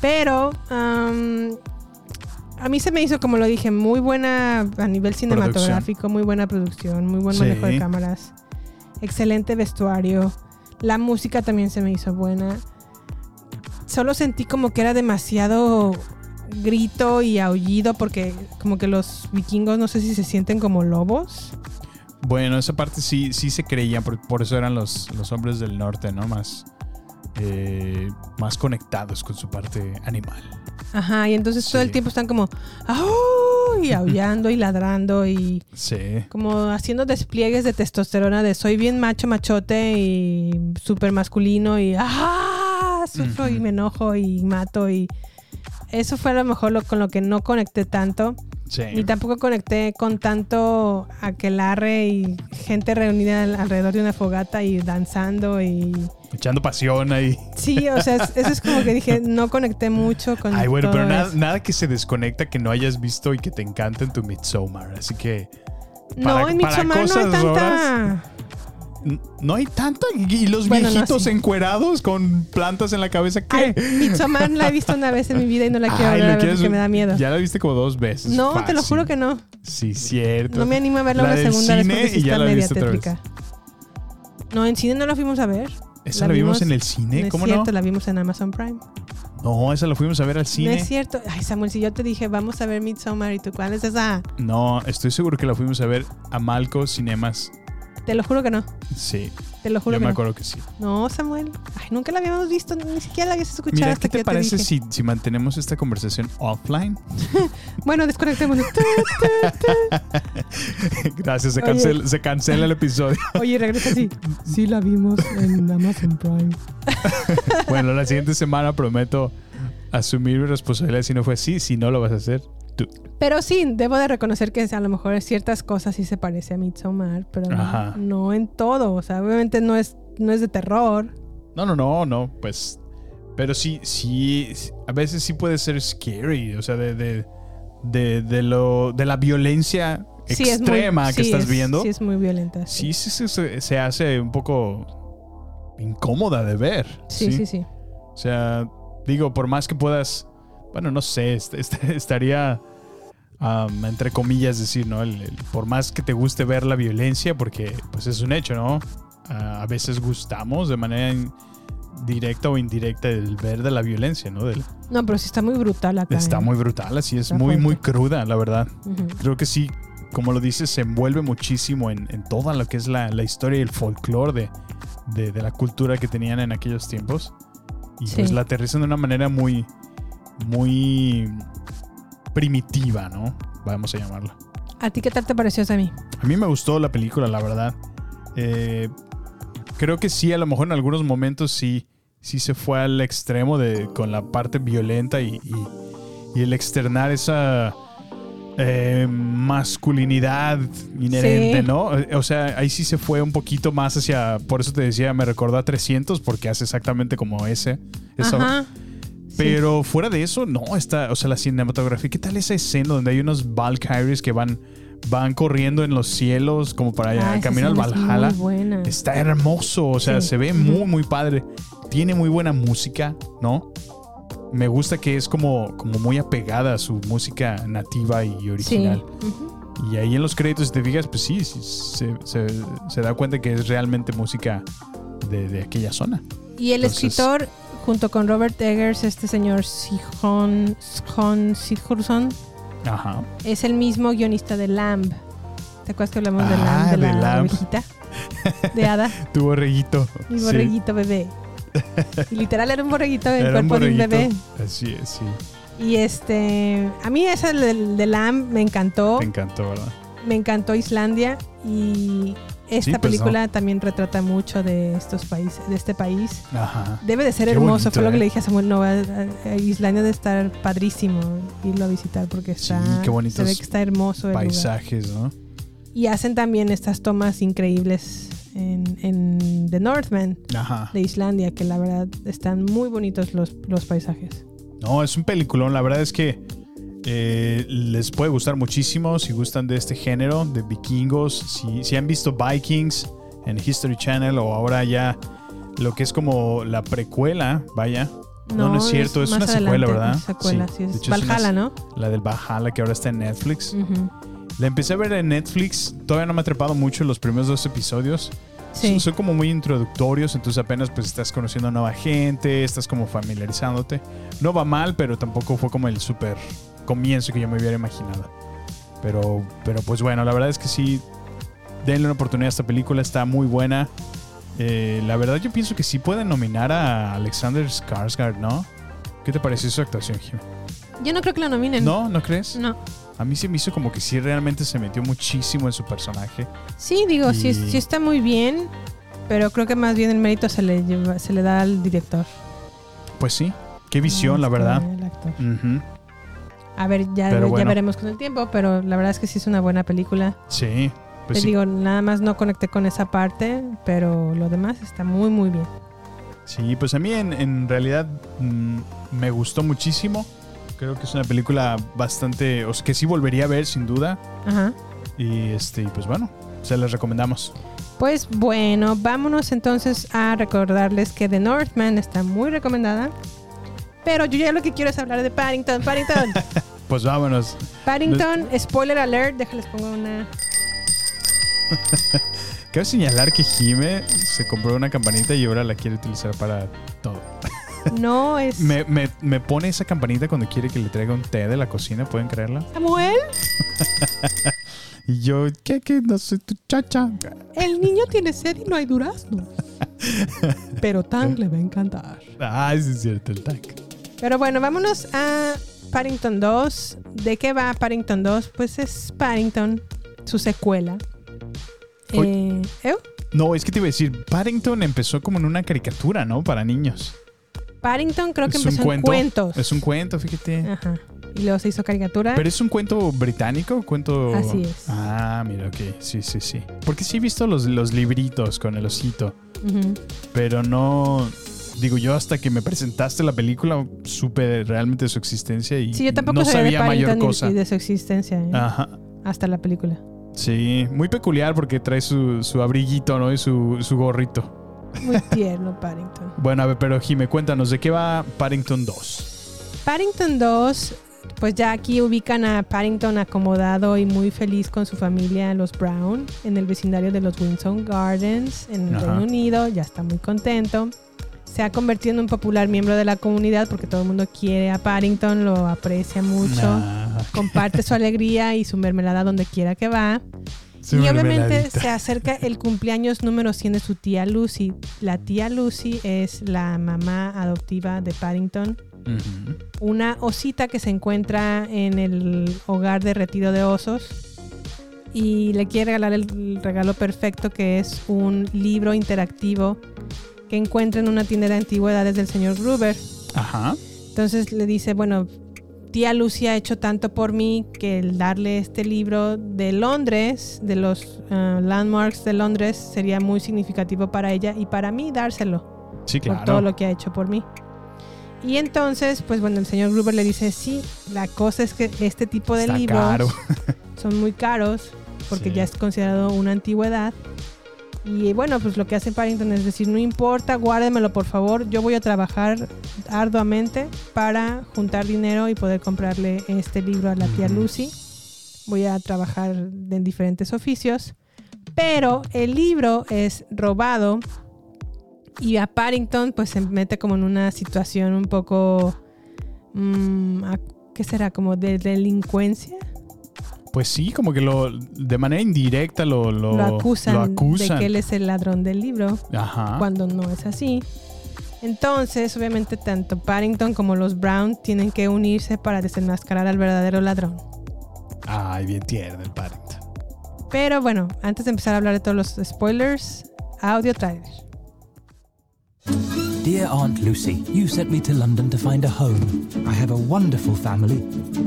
Pero a mí se me hizo, como lo dije, muy buena a nivel cinematográfico, muy buena producción, muy buen Sí. manejo de cámaras, excelente vestuario. La música también se me hizo buena. Solo sentí como que era demasiado grito y aullido porque como que los vikingos no sé si se sienten como lobos. Bueno, esa parte sí, sí se creían, por, por eso eran los, los hombres del norte, ¿no? Más, eh, más conectados con su parte animal. Ajá, y entonces todo el tiempo están como "Au", y aullando y ladrando y Sí. como haciendo despliegues de testosterona de soy bien macho machote y súper masculino y ¡ah! sufro y me enojo y mato y eso fue a lo mejor lo, con lo que no conecté tanto. Sí. Ni tampoco conecté con tanto aquelarre y gente reunida al- alrededor de una fogata y danzando y... Echando pasión ahí. Sí, o sea, es- eso es como que dije, no conecté mucho con Ay, bueno, todo pero nada, nada que se desconecta que no hayas visto y que te encante en tu Midsommar. Así que. No, en Midsommar no hay tanta... No hay tanta. Y los Bueno, no, viejitos sí. encuerados con plantas en la cabeza. ¿Qué? Midsommar la he visto una vez en mi vida y no la quiero Ay, volver ¿lo a ver porque me da miedo. Ya la viste como dos veces. No, te lo juro que no. Sí, cierto. No me animo a verla La una segunda vez cine porque sí y ya está la media vez. tétrica. No, en cine no la fuimos a ver. ¿Esa la vimos en el cine? No es ¿Cómo no? cierto, la vimos en Amazon Prime. No, esa la fuimos a ver al No cine. es cierto. Ay, Samuel, si yo te dije, vamos a ver Midsommar y tú, ¿cuál es esa? No, estoy seguro que la fuimos a ver a Malco Cinemas. Te lo juro que no. Sí. Te lo juro Yo que me no. acuerdo que sí. No, Samuel. Ay, nunca la habíamos visto, ni siquiera la habías escuchado Mira, hasta ¿qué que te yo parece dije. si, si mantenemos esta conversación offline? (laughs) Bueno, desconectemos. (laughs) Gracias, se Oye. cancela, se cancela el episodio. (laughs) Oye, regresa así. Sí, la vimos en Amazon Prime. bueno, la siguiente semana prometo asumir mi responsabilidad si no fue así. Si no, lo vas a hacer tú. Pero sí, debo de reconocer que a lo mejor ciertas cosas sí se parece a Midsommar, pero no, en todo. O sea, obviamente no es, no es de terror. No, no, no, no, pues. Pero sí, sí, a veces sí puede ser scary, o sea, de, de, de, de lo, de la violencia Sí, es muy- extrema que sí, estás es- viendo. Sí, es muy violenta. Sí, sí, sí, se, se hace un poco incómoda de ver. Sí, sí, sí. O sea, digo, por más que puedas, bueno, no sé, est- est- (laughs) estaría, entre comillas, decir, ¿no? El- el- por más que te guste ver la violencia, porque pues es un hecho, ¿no? Ah, a veces gustamos de manera directa o indirecta el ver de la violencia, ¿no? Del- No, pero sí está muy brutal acá. está ¿eh? muy brutal, así es Está muy, fuerte. muy cruda, la verdad. Creo que sí, como lo dices, se envuelve muchísimo en, en toda lo que es la, la historia y el folclore de, de, de la cultura que tenían en aquellos tiempos. Y Sí. pues la aterrizan de una manera muy, muy primitiva, ¿no? Vamos a llamarla. ¿A ti qué tal te pareció a mí? A mí me gustó la película, la verdad. Eh, creo que sí, a lo mejor en algunos momentos sí, sí se fue al extremo de, con la parte violenta y, y- y el externar esa eh, masculinidad inherente, Sí. ¿no? O sea, ahí sí se fue un poquito más hacia, por eso te decía, me recordó a 300 porque hace exactamente como ese. Ajá. Pero fuera de eso, no, está, o sea, la cinematografía, ¿qué tal esa escena donde hay unos Valkyries que van, van corriendo en los cielos como para Ah, caminar al es Valhalla? Está hermoso, o sea, Sí. se ve muy, muy padre. Tiene muy buena música, ¿no? Me gusta que es como, como muy apegada a su música nativa y original. Sí. Y ahí en los créditos, si te fijas, pues sí, sí, se, se- se da cuenta que es realmente música de, de aquella zona. Y el Entonces- escritor, junto con Robert Eggers, este señor Sijon, Sigurdsson, Ajá. es el mismo guionista de Lamb. ¿Te acuerdas que hablamos de Ah, Lamb, de de la Lamb. ovejita? De Hada. (laughs) Tu borreguito. Mi Sí. borreguito bebé. (laughs) Y literal era un borreguito en cuerpo de un bebé. Así es, sí. Y este, a mí ese de, de Lamb me encantó. Te encantó, ¿verdad? Me encantó Islandia y Esta pues, película también retrata mucho de estos países, de este país. Ajá. Debe de ser Qué hermoso, bonito, fue lo que ¿eh? le dije a Samuel. No, a- a- a Islandia debe estar padrísimo irlo a visitar porque está, Sí, se ve que está hermoso el lugar. Paisajes, ¿no? Y hacen también estas tomas increíbles en, en The Northman Ajá. de Islandia, que la verdad están muy bonitos los, los paisajes. No, es un peliculón. La verdad es que eh, les puede gustar muchísimo si gustan de este género, de vikingos. Si, si han visto Vikings en History Channel o ahora ya lo que es como la precuela, vaya. No, no, es cierto, es, una secuela, ¿verdad? es secuela, sí, es una- Valhalla, ¿no? La del Valhalla que ahora está en Netflix. La empecé a ver en Netflix. Todavía no me ha atrapado mucho los primeros dos episodios. Sí. Son, son como muy introductorios, entonces apenas pues estás conociendo a nueva gente, estás como familiarizándote. No va mal, pero tampoco fue como el súper comienzo que yo me hubiera imaginado. Pero, pero pues bueno, la verdad es que sí, denle una oportunidad a esta película, está muy buena. Eh, la verdad yo pienso que sí pueden nominar a Alexander Skarsgård, ¿no? ¿Qué te pareció su actuación, Jim? Yo no creo que lo nominen. ¿No? ¿No crees? No. A mí se me hizo como que sí realmente se metió muchísimo en su personaje. Sí, digo, sí, Y- sí está muy bien, pero creo que más bien el mérito se le, lleva- se le da al director. Pues sí, qué visión, la que verdad. actor. Ujú. A ver, ya, Pero ya bueno. veremos con el tiempo, pero la verdad es que sí es una buena película. Sí, pues Te sí. digo, nada más no conecté con esa parte, pero lo demás está muy, muy bien. Sí, pues a mí en, en realidad mm, me gustó muchísimo. Creo que es una película bastante, o sea, que sí volvería a ver sin duda. Ajá. Y este, pues bueno, se les recomendamos. Pues bueno, vámonos entonces a recordarles que The Northman está muy recomendada. Pero yo ya lo que quiero es hablar de Paddington. Paddington. (laughs) Pues vámonos. Paddington, spoiler alert. Déjales pongo una. (laughs) Quiero señalar que Jime se compró una campanita y ahora la quiere utilizar para todo. (laughs) No es. Me, me- me pone esa campanita cuando quiere que le traiga un té de la cocina, ¿pueden creerla? Samuel, Y yo, ¿qué? ¿Qué? No soy tu chacha. el niño tiene sed y no hay duraznos. Pero Tang le va a encantar. Ah, sí es cierto, el tag. Pero bueno, vámonos a Paddington 2. ¿De qué va Paddington 2? Pues es Paddington, su secuela. Eh, ¿eh? No, es que te iba a decir, Paddington empezó como en una caricatura, ¿no? Para niños. Paddington creo que es empezó un en cuento. cuentos. Es un cuento, fíjate. Ajá. Y luego se hizo caricatura. Pero es un cuento británico, cuento. Así es. Ah, mira, ok. Sí, sí, sí. Porque sí he visto los, los libritos con el osito. Pero no. Digo, yo hasta que me presentaste la película supe realmente de su existencia y Sí, yo tampoco no sabía, de mayor cosa. y de su existencia. ¿eh? Ajá. Hasta la película. Sí, muy peculiar porque trae su, su abriguito, ¿no? Y su, su gorrito. Muy (laughs) tierno Paddington. Bueno, a ver, pero Jime, cuéntanos, ¿de qué va Paddington 2? Paddington 2, pues ya aquí ubican a Paddington acomodado y muy feliz con su familia, los Brown, en el vecindario de los Windsor Gardens, en el Ajá. Reino Unido. Ya está muy contento. Se ha convertido en un popular miembro de la comunidad porque todo el mundo quiere a Paddington, lo aprecia mucho, Ah. comparte su (laughs) alegría y su mermelada donde quiera que va. Su y obviamente se acerca el cumpleaños número 100 de su tía Lucy. La tía Lucy es la mamá adoptiva de Paddington una osita que se encuentra en el hogar de retiro de osos y le quiere regalar el regalo perfecto que es un libro interactivo que encuentra en una tienda de antigüedades del señor Gruber. Ajá. Entonces le dice, bueno, tía Lucy ha hecho tanto por mí que el darle este libro de Londres, de los ah, landmarks de Londres, sería muy significativo para ella y para mí dárselo Sí, por claro. todo lo que ha hecho por mí. Y entonces, pues bueno, el señor Gruber le dice, sí, la cosa es que este tipo de Está libros caro. son muy caros porque Sí. ya es considerado una antigüedad. Y bueno, pues lo que hace Paddington es decir, no importa, guárdemelo por favor, yo voy a trabajar arduamente para juntar dinero y poder comprarle este libro a la tía Lucy. Voy a trabajar en diferentes oficios, pero el libro es robado y a Paddington pues se mete como en una situación un poco, mm, ¿qué será? Como de delincuencia. Pues sí, como que lo de manera indirecta lo, lo, lo acusan, lo acusan. de que él es el ladrón del libro, Ajá. cuando no es así. Entonces, obviamente, tanto Paddington como los Brown tienen que unirse para desenmascarar al verdadero ladrón. Ay, bien tierno el Paddington. Pero bueno, antes de empezar a hablar de todos los spoilers, audio trailer. Dear Aunt Lucy, you sent me to London to find a home. I have a wonderful family.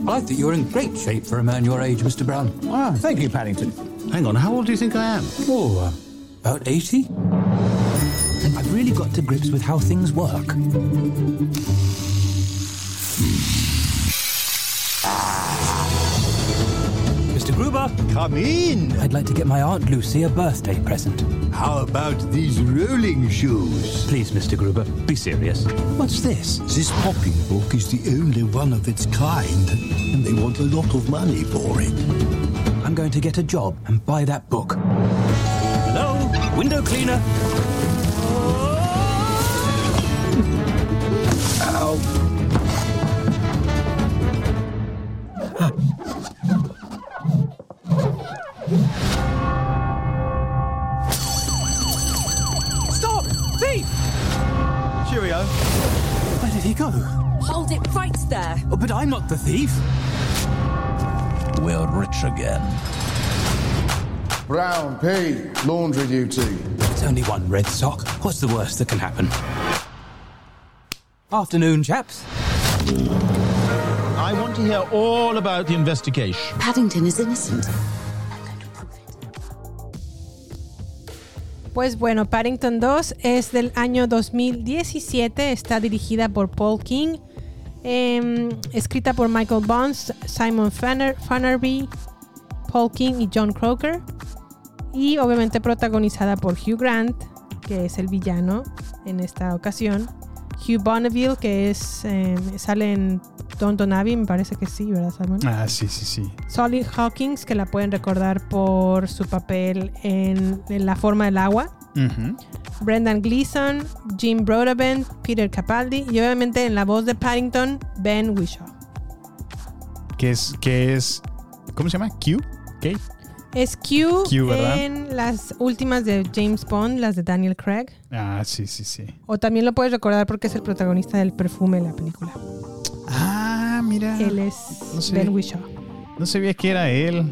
I like that you're in great shape for a man your age, Mr. Brown. Ah, thank you, Paddington. Hang on, how old do you think I am? Oh, uh, about 80? And I've really got to grips with how things work. Mr. Gruber, Come in. I'd like to get my Aunt Lucy a birthday present. How about these rolling shoes? Please, Mr. Gruber, be serious. What's this? This popping book is the only one of its kind, and they want a lot of money for it. I'm going to get a job and buy that book. Hello? Window cleaner? He go? Hold it right there. Oh, but I'm not the thief. We're rich again. Brown P, laundry duty. It's only one red sock. What's the worst that can happen? Afternoon, chaps. I want to hear all about the investigation. Paddington is innocent. Pues bueno, Paddington 2 es del año 2017, está dirigida por Paul King, em, escrita por Michael Bonds, Simon Fanner- Fannerby, Paul King y John Croker, y obviamente protagonizada por Hugh Grant, que es el villano en esta ocasión, Hugh Bonneville, que es em, sale en Downton Abbey, me parece que sí, ¿verdad, Simon? Ah, sí, sí, sí. Solid Hawkins, que la pueden recordar por su papel en, en La forma del agua. Brendan Gleeson, Jim Broadbent, Peter Capaldi y obviamente en la voz de Paddington, Ben Whishaw. Que es, que es. ¿Cómo se llama? Q. ¿Qué? Es Q, en las últimas de James Bond, las de Daniel Craig. Ah, sí, sí, sí. O también lo puedes recordar porque es el protagonista del perfume de la película. Ah, mira. Él es No sé. Ben Whishaw. No sabía que era él.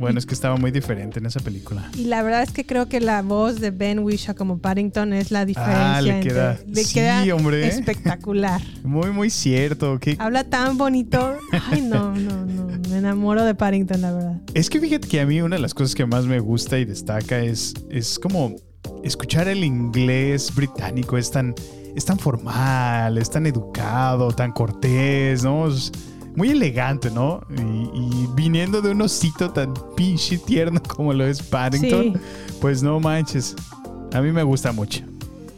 Bueno, es que estaba muy diferente en esa película. Y la verdad es que creo que la voz de Ben Whishaw como Paddington es la diferencia. Ah, le entre- queda- le sí, queda hombre. espectacular. (laughs) Muy, muy cierto. Habla tan bonito. Ay, no, (laughs) no, no. Me enamoro de Paddington, la verdad. Es que fíjate que a mí una de las cosas que más me gusta y destaca es, es como escuchar el inglés británico. Es tan, es tan formal, es tan educado, tan cortés, ¿no? Es muy elegante, ¿no? Y, y viniendo de un osito tan pinche tierno como lo es Paddington, Sí. pues no manches. A mí me gusta mucho.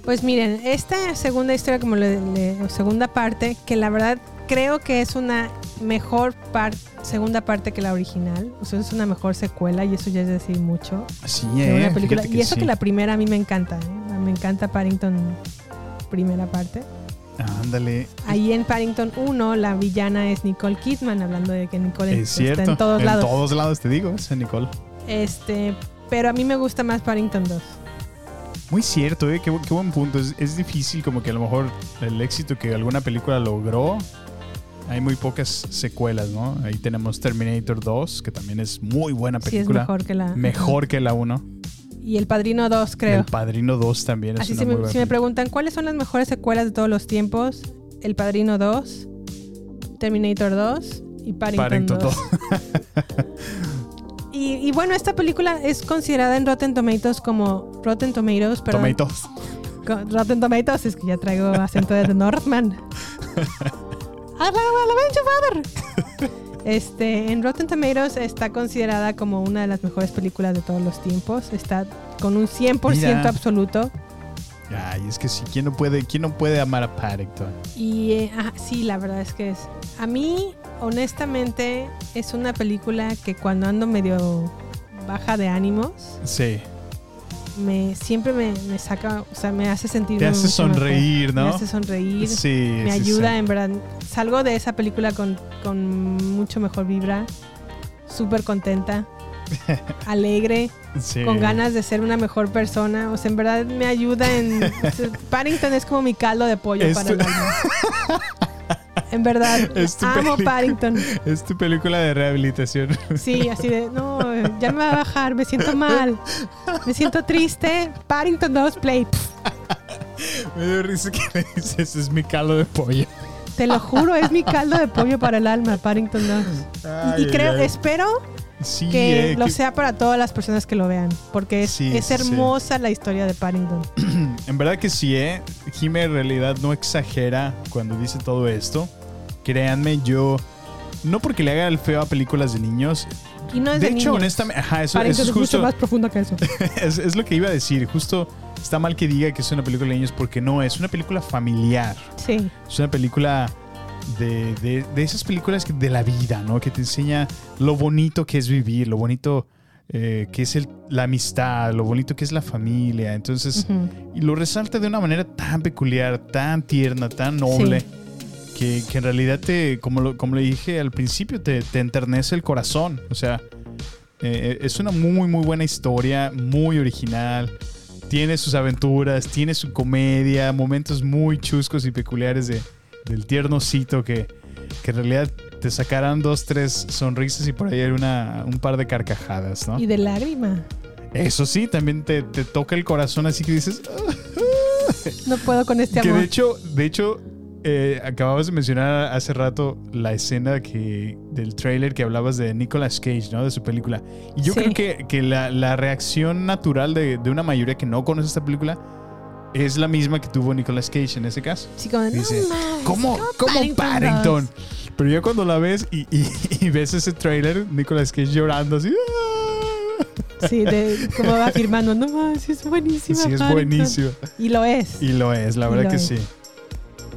Pues miren, esta segunda historia, como le- segunda parte, que la verdad creo que es una mejor par- segunda parte que la original. O sea, es una mejor secuela y eso ya es decir mucho. Sí, de eh, una película. Y eso sí. que la primera a mí me encanta. ¿eh? Me encanta Paddington primera parte. Ándale. Ahí en Paddington 1 la villana es Nicole Kidman, hablando de que Nicole Es está cierto. en todos lados. todos lados te digo, esa Nicole. Este, pero a mí me gusta más Paddington 2. Muy cierto, ¿eh? qué, bu- qué buen punto. Es, es difícil como que a lo mejor el éxito que alguna película logró, hay muy pocas secuelas, ¿no? Ahí tenemos Terminator 2, que también es muy buena Sí, es película. mejor que la- Mejor que la 1. Y El Padrino 2, creo. El Padrino 2 también es Así una si muy me, buena si me preguntan cuáles son las mejores secuelas de todos los tiempos, El Padrino 2, Terminator 2 y Paddington, Paddington 2. Y, y bueno, esta película es considerada en Rotten Tomatoes como Rotten Tomatoes, perdón. Tomatoes. Rotten Tomatoes, es que ya traigo acento de The Northman. (laughs) Este, en Rotten Tomatoes está considerada como una de las mejores películas de todos los tiempos. Está con un 100% Mira. absoluto. Ay, es que sí, ¿quién no puede, quién no puede amar a Paddington? Y eh, ah, sí, la verdad es que es. A mí, honestamente, es una película que cuando ando medio baja de ánimos, Sí. Me, siempre me, me saca, o sea, me hace sentir. Te hace mejor. sonreír, ¿no? Me hace sonreír. Sí, Me sí, ayuda, sí. en verdad. Salgo de esa película con, con mucho mejor vibra, súper contenta, (laughs) alegre, Sí. con ganas de ser una mejor persona. O sea, en verdad me ayuda en. o (laughs) sea, Paddington es como mi caldo de pollo Es para el alma. (laughs) En verdad, (laughs) Es tu amo película. Paddington. (laughs) Es tu película de rehabilitación. (laughs) Sí, así de, no, ya me va a bajar, me siento mal, me siento triste. Paddington 2 Play. Me dio risa que me dices, es mi caldo de pollo. Te lo juro, es mi caldo de pollo para el alma, Paddington 2. Ay, y creo, ay, espero Sí, que eh, lo que- sea para todas las personas que lo vean, porque es, Sí, es sí, sí. hermosa la historia de Paddington. (clears throat) En verdad que sí, ¿eh? Jime en realidad no exagera cuando dice todo esto. Créanme, yo... No porque le haga el feo a películas de niños. Y no es de, de hecho, niños. honestamente, ajá, eso, eso es justo... más profunda que eso. (laughs) es, es lo que iba a decir. Justo está mal que diga que es una película de niños porque no, es una película familiar. Sí. Es una película de, de- de esas películas que- de la vida, ¿no? Que te enseña lo bonito que es vivir, lo bonito eh, que es el- la amistad, lo bonito que es la familia. Entonces, y lo resalta de una manera tan peculiar, tan tierna, tan noble. Sí. Que, que en realidad te, como, lo- como le dije al principio, te, te enternece el corazón. O sea, eh, es una muy, muy buena historia, muy original. Tiene sus aventuras, tiene su comedia, momentos muy chuscos y peculiares de, del tiernocito que, que en realidad te sacarán dos, tres sonrisas y por ahí hay una, un par de carcajadas, ¿no? Y de lágrima. Eso sí, también te, te toca el corazón así que dices... No puedo con este (laughs) Que amor. de hecho, de hecho, eh, acababas de mencionar hace rato la escena que del trailer que hablabas de Nicolas Cage, ¿no? De su película. Y yo Sí. creo que, que la, la reacción natural de, de una mayoría que no conoce esta película es la misma que tuvo Nicolas Cage en ese caso. Sí, como no Dice, mames, ¿Cómo, cómo Paddington Paddington? dos?" Pero ya cuando la ves y, y- y ves ese trailer, Nicolas Cage llorando así. "Ah". Sí, de, como va afirmando, no mames, es buenísima. Sí, es Paddington". buenísimo. Y lo es. Y lo es, la Y verdad que es. sí.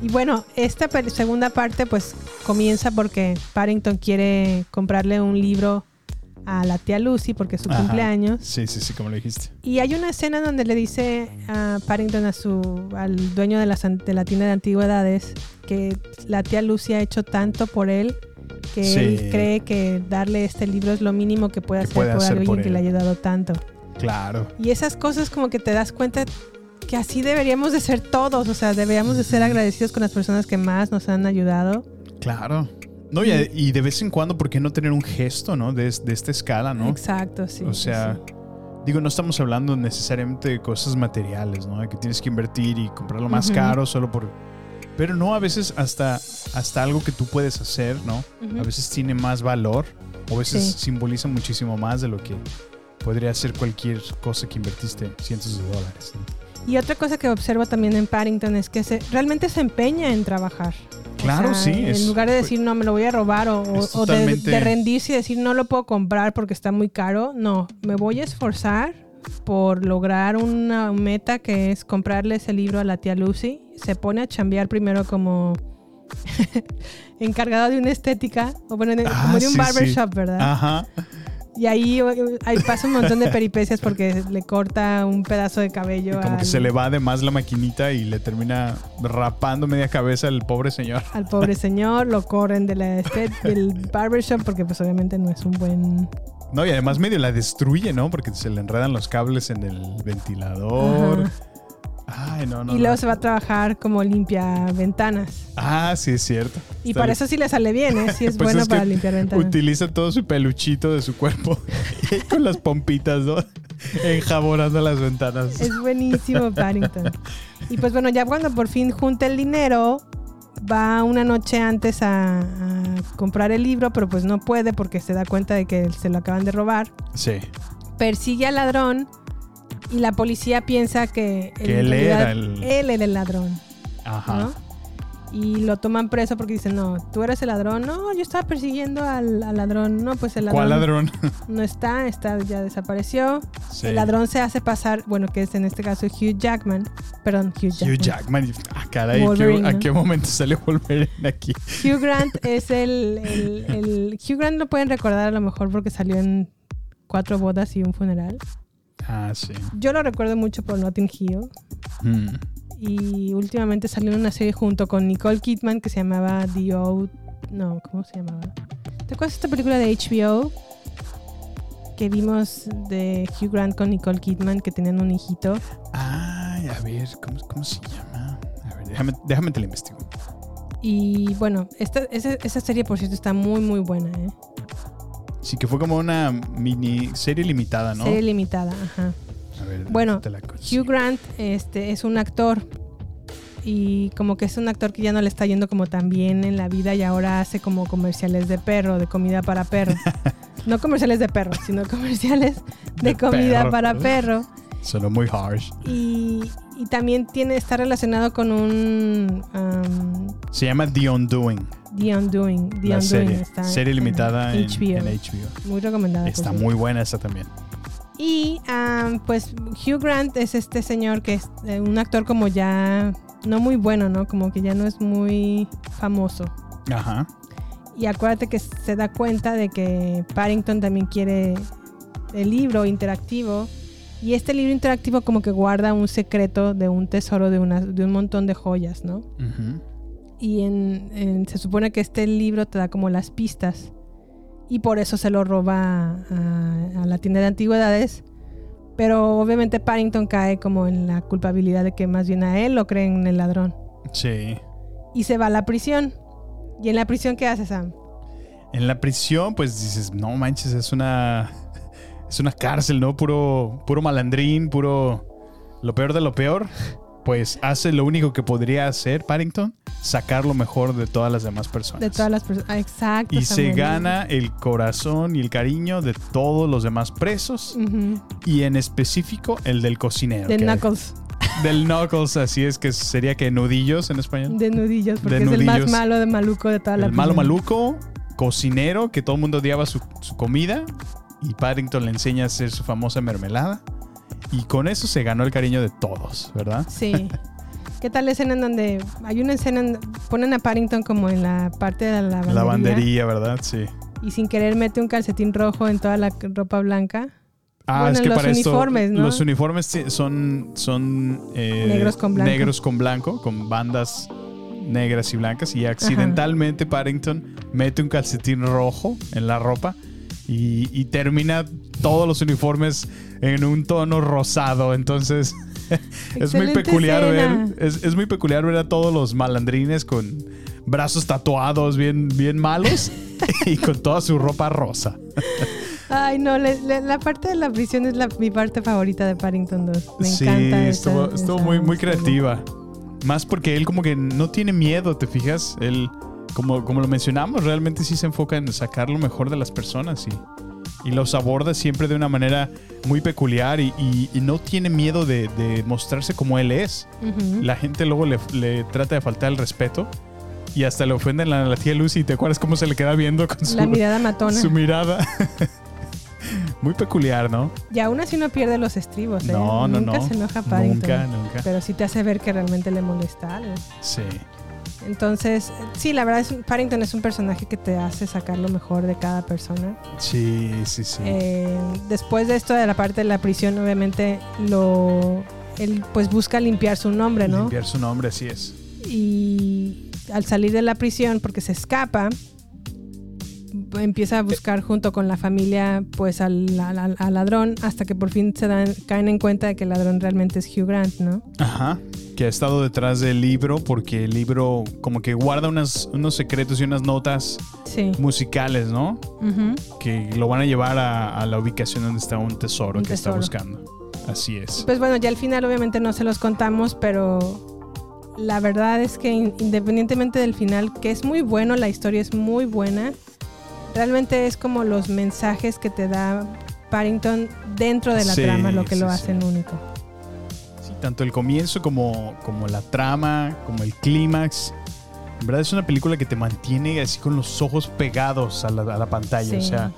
Y bueno, esta segunda parte pues comienza porque Paddington quiere comprarle un libro a la tía Lucy porque es su Ajá. cumpleaños. Sí, sí, sí, como lo dijiste. Y hay una escena donde le dice a Paddington, a su, al dueño de la, de la tienda de antigüedades, que la tía Lucy ha hecho tanto por él que Sí. él cree que darle este libro es lo mínimo que puede hacer puede por hacer alguien por que le ha ayudado tanto. Claro. Y esas cosas como que te das cuenta que así deberíamos de ser todos, o sea, deberíamos de ser agradecidos con las personas que más nos han ayudado. Claro. No, y, y de vez en cuando, ¿por qué no tener un gesto, no? De, de esta escala, ¿no? Exacto, sí. o sea, sí. digo, no estamos hablando necesariamente de cosas materiales, ¿no? Que tienes que invertir y comprarlo más Ujú. caro solo por... Pero no, a veces hasta, hasta algo que tú puedes hacer, ¿no? Ujú. A veces tiene más valor o a veces Sí. simboliza muchísimo más de lo que podría ser cualquier cosa que invertiste cientos de dólares. ¿no? Y otra cosa que observo también en Paddington es que se, realmente se empeña en trabajar. O Claro, sea, sí, En es- lugar de decir, no, me lo voy a robar o, o- o de, de rendirse y decir, no lo puedo comprar porque está muy caro. No, me voy a esforzar por lograr una meta que es comprarle ese libro a la tía Lucy. Se pone a chambear primero como (laughs) encargado de una estética, o bueno, Ah, como de un sí, barbershop, sí. ¿verdad? Ajá. Y ahí, ahí pasa un montón de peripecias porque le corta un pedazo de cabello Como que se le va de más la maquinita y le termina rapando media cabeza al pobre señor. al pobre (laughs) señor, lo corren de la este- del barbershop porque pues obviamente no es un buen... No, y además medio la destruye, ¿no? Porque se le enredan los cables en el ventilador. Ajá. Ay, no, no. y luego no. se va a trabajar como limpia ventanas. Ah, sí, es cierto. Y Está para bien. eso sí le sale bien, ¿eh? Sí (laughs) es Pues bueno es para limpiar ventanas. Utiliza todo su peluchito de su cuerpo (laughs) con las pompitas, ¿no? (laughs) Enjabonando las ventanas. Es buenísimo Paddington. Y pues bueno, ya cuando por fin junta el dinero, va una noche antes a, a comprar el libro, pero pues no puede porque se da cuenta de que se lo acaban de robar. Sí. Persigue al ladrón y la policía piensa que, él era el- él era el ladrón. Ajá. ¿no? Y lo toman preso porque dicen, no, tú eres el ladrón. No, yo estaba persiguiendo al, al ladrón. No, pues el ladrón. ¿Cuál ladrón? (laughs) No está, está, ya desapareció. Sí. El ladrón se hace pasar, bueno, que es en este caso Hugh Jackman. Perdón, Hugh Jackman. Hugh Jackman. Ah, caray, ¿qué- Wolverine, ¿a qué momento sale Wolverine aquí? Hugh Grant (laughs) es el, el, el- Hugh Grant lo pueden recordar a lo mejor porque salió en Cuatro bodas y un funeral. Ah, sí. Yo lo recuerdo mucho por Notting Hill. Mm. Y últimamente salió en una serie junto con Nicole Kidman que se llamaba The Old... No, ¿cómo se llamaba? ¿Te acuerdas de esta película de HBO? Que vimos de Hugh Grant con Nicole Kidman que tenían un hijito. Ay, a ver, ¿cómo, cómo se llama? A ver, déjame, déjame te lo investigo. Y bueno, esta, esa, esa serie, por cierto, está muy, muy buena. ¿eh? Sí, que fue como una mini serie limitada, ¿no? Serie limitada, ajá. A ver, Bueno, te la. Hugh Grant este, es un actor y como que es un actor que ya no le está yendo como tan bien en la vida y ahora hace como comerciales de perro, de comida para perro. (laughs) no comerciales de perro, sino comerciales de, De comida perro. para perro. Sonó muy harsh. Y, y también tiene, está relacionado con un um, Se llama The Undoing. The Undoing. The la Undoing serie. está serie en limitada en HBO. en HBO. Muy recomendada. Está muy buena esa también. Y um, pues Hugh Grant es este señor que es eh, un actor como ya no muy bueno, ¿no? Como que ya no es muy famoso. Ajá. Y acuérdate que se da cuenta de que Paddington también quiere el libro interactivo. Y este libro interactivo como que guarda un secreto de un tesoro de, una, de un montón de joyas, ¿no? Y en, en- se supone que este libro te da como las pistas. Y por eso se lo roba a, a la tienda de antigüedades. Pero obviamente Paddington cae como en la culpabilidad de que más bien a él lo creen el ladrón. Sí. Y se va a la prisión. ¿Y en la prisión qué hace Sam? En la prisión, pues dices, no manches, es una. Es una cárcel, ¿no? Puro, puro malandrín, puro. Lo peor de lo peor. Pues hace lo único que podría hacer Paddington, sacar lo mejor de todas las demás personas. De todas las personas. Ah, exacto. y se gana el corazón y el cariño de todos los demás presos. Ujú. Y en específico el del cocinero. De que- Knuckles. (laughs) Del Knuckles, así es que sería que nudillos en español. De nudillos. Porque De es el más nudillos. malo de maluco de toda la El malo prisión. maluco, cocinero, que todo el mundo odiaba su, su comida. Y Paddington le enseña a hacer su famosa mermelada. Y con eso se ganó el cariño de todos, ¿verdad? Sí. (laughs) ¿Qué tal la escena en donde hay una escena en ponen a Paddington como en la parte de la lavandería, La bandería, ¿verdad? Sí. y sin querer mete un calcetín rojo en toda la ropa blanca? Ah, Bueno, es que los para esto, uniformes, ¿no? los uniformes son, son eh, Negros con blanco. negros con blanco, con bandas negras y blancas. Y accidentalmente Paddington mete un calcetín rojo en la ropa y, y termina todos los uniformes en un tono rosado. Entonces (laughs) es muy peculiar escena. ver. Es, es muy peculiar ver a todos los malandrines con brazos tatuados bien, bien malos (laughs) y con toda su ropa rosa. Ay, no, le- le- la parte de la prisión es la, mi parte favorita de Paddington 2. Me sí, encanta. esa- estuvo, estuvo esa muy, muy creativa. Más porque él como que no tiene miedo, ¿te fijas? Él, como, como lo mencionamos, realmente sí se enfoca en sacar lo mejor de las personas y, y los aborda siempre de una manera muy peculiar y, y- y no tiene miedo de, de mostrarse como él es. Ujú. La gente luego le, le trata de faltar el respeto y hasta le ofenden a la tía Lucy. ¿Te acuerdas cómo se le queda viendo con su, La (laughs) mirada matona. su mirada? muy peculiar, ¿no? Y aún así no pierde los estribos, ¿eh? No, no, nunca no. se enoja Paddington. Nunca, nunca. Pero sí te hace ver que realmente le molesta algo. Sí. Entonces, sí, la verdad es Paddington es un personaje que te hace sacar lo mejor de cada persona. Sí, sí, sí. Eh, después de esto de la parte de la prisión, obviamente lo él pues busca limpiar su nombre, ¿no? Limpiar su nombre, así es. Y al salir de la prisión, porque se escapa, empieza a buscar junto con la familia pues al, al- al ladrón hasta que por fin se dan, caen en cuenta de que el ladrón realmente es Hugh Grant, ¿no? Ajá. Que ha estado detrás del libro porque el libro como que guarda unas, unos secretos y unas notas Sí. musicales, ¿no? Ujú. Que lo van a llevar a, a la ubicación donde está un tesoro Un que está buscando. Así es. Pues bueno, ya al final obviamente no se los contamos, pero la verdad es que in- independientemente del final, que es muy bueno, la historia es muy buena, realmente es como los mensajes que te da Paddington dentro de la Sí, trama lo que lo sí, hacen único. Sí, tanto el comienzo como, como la trama, como el clímax. En verdad es una película que te mantiene así con los ojos pegados a la, a la pantalla. Sí. O sea,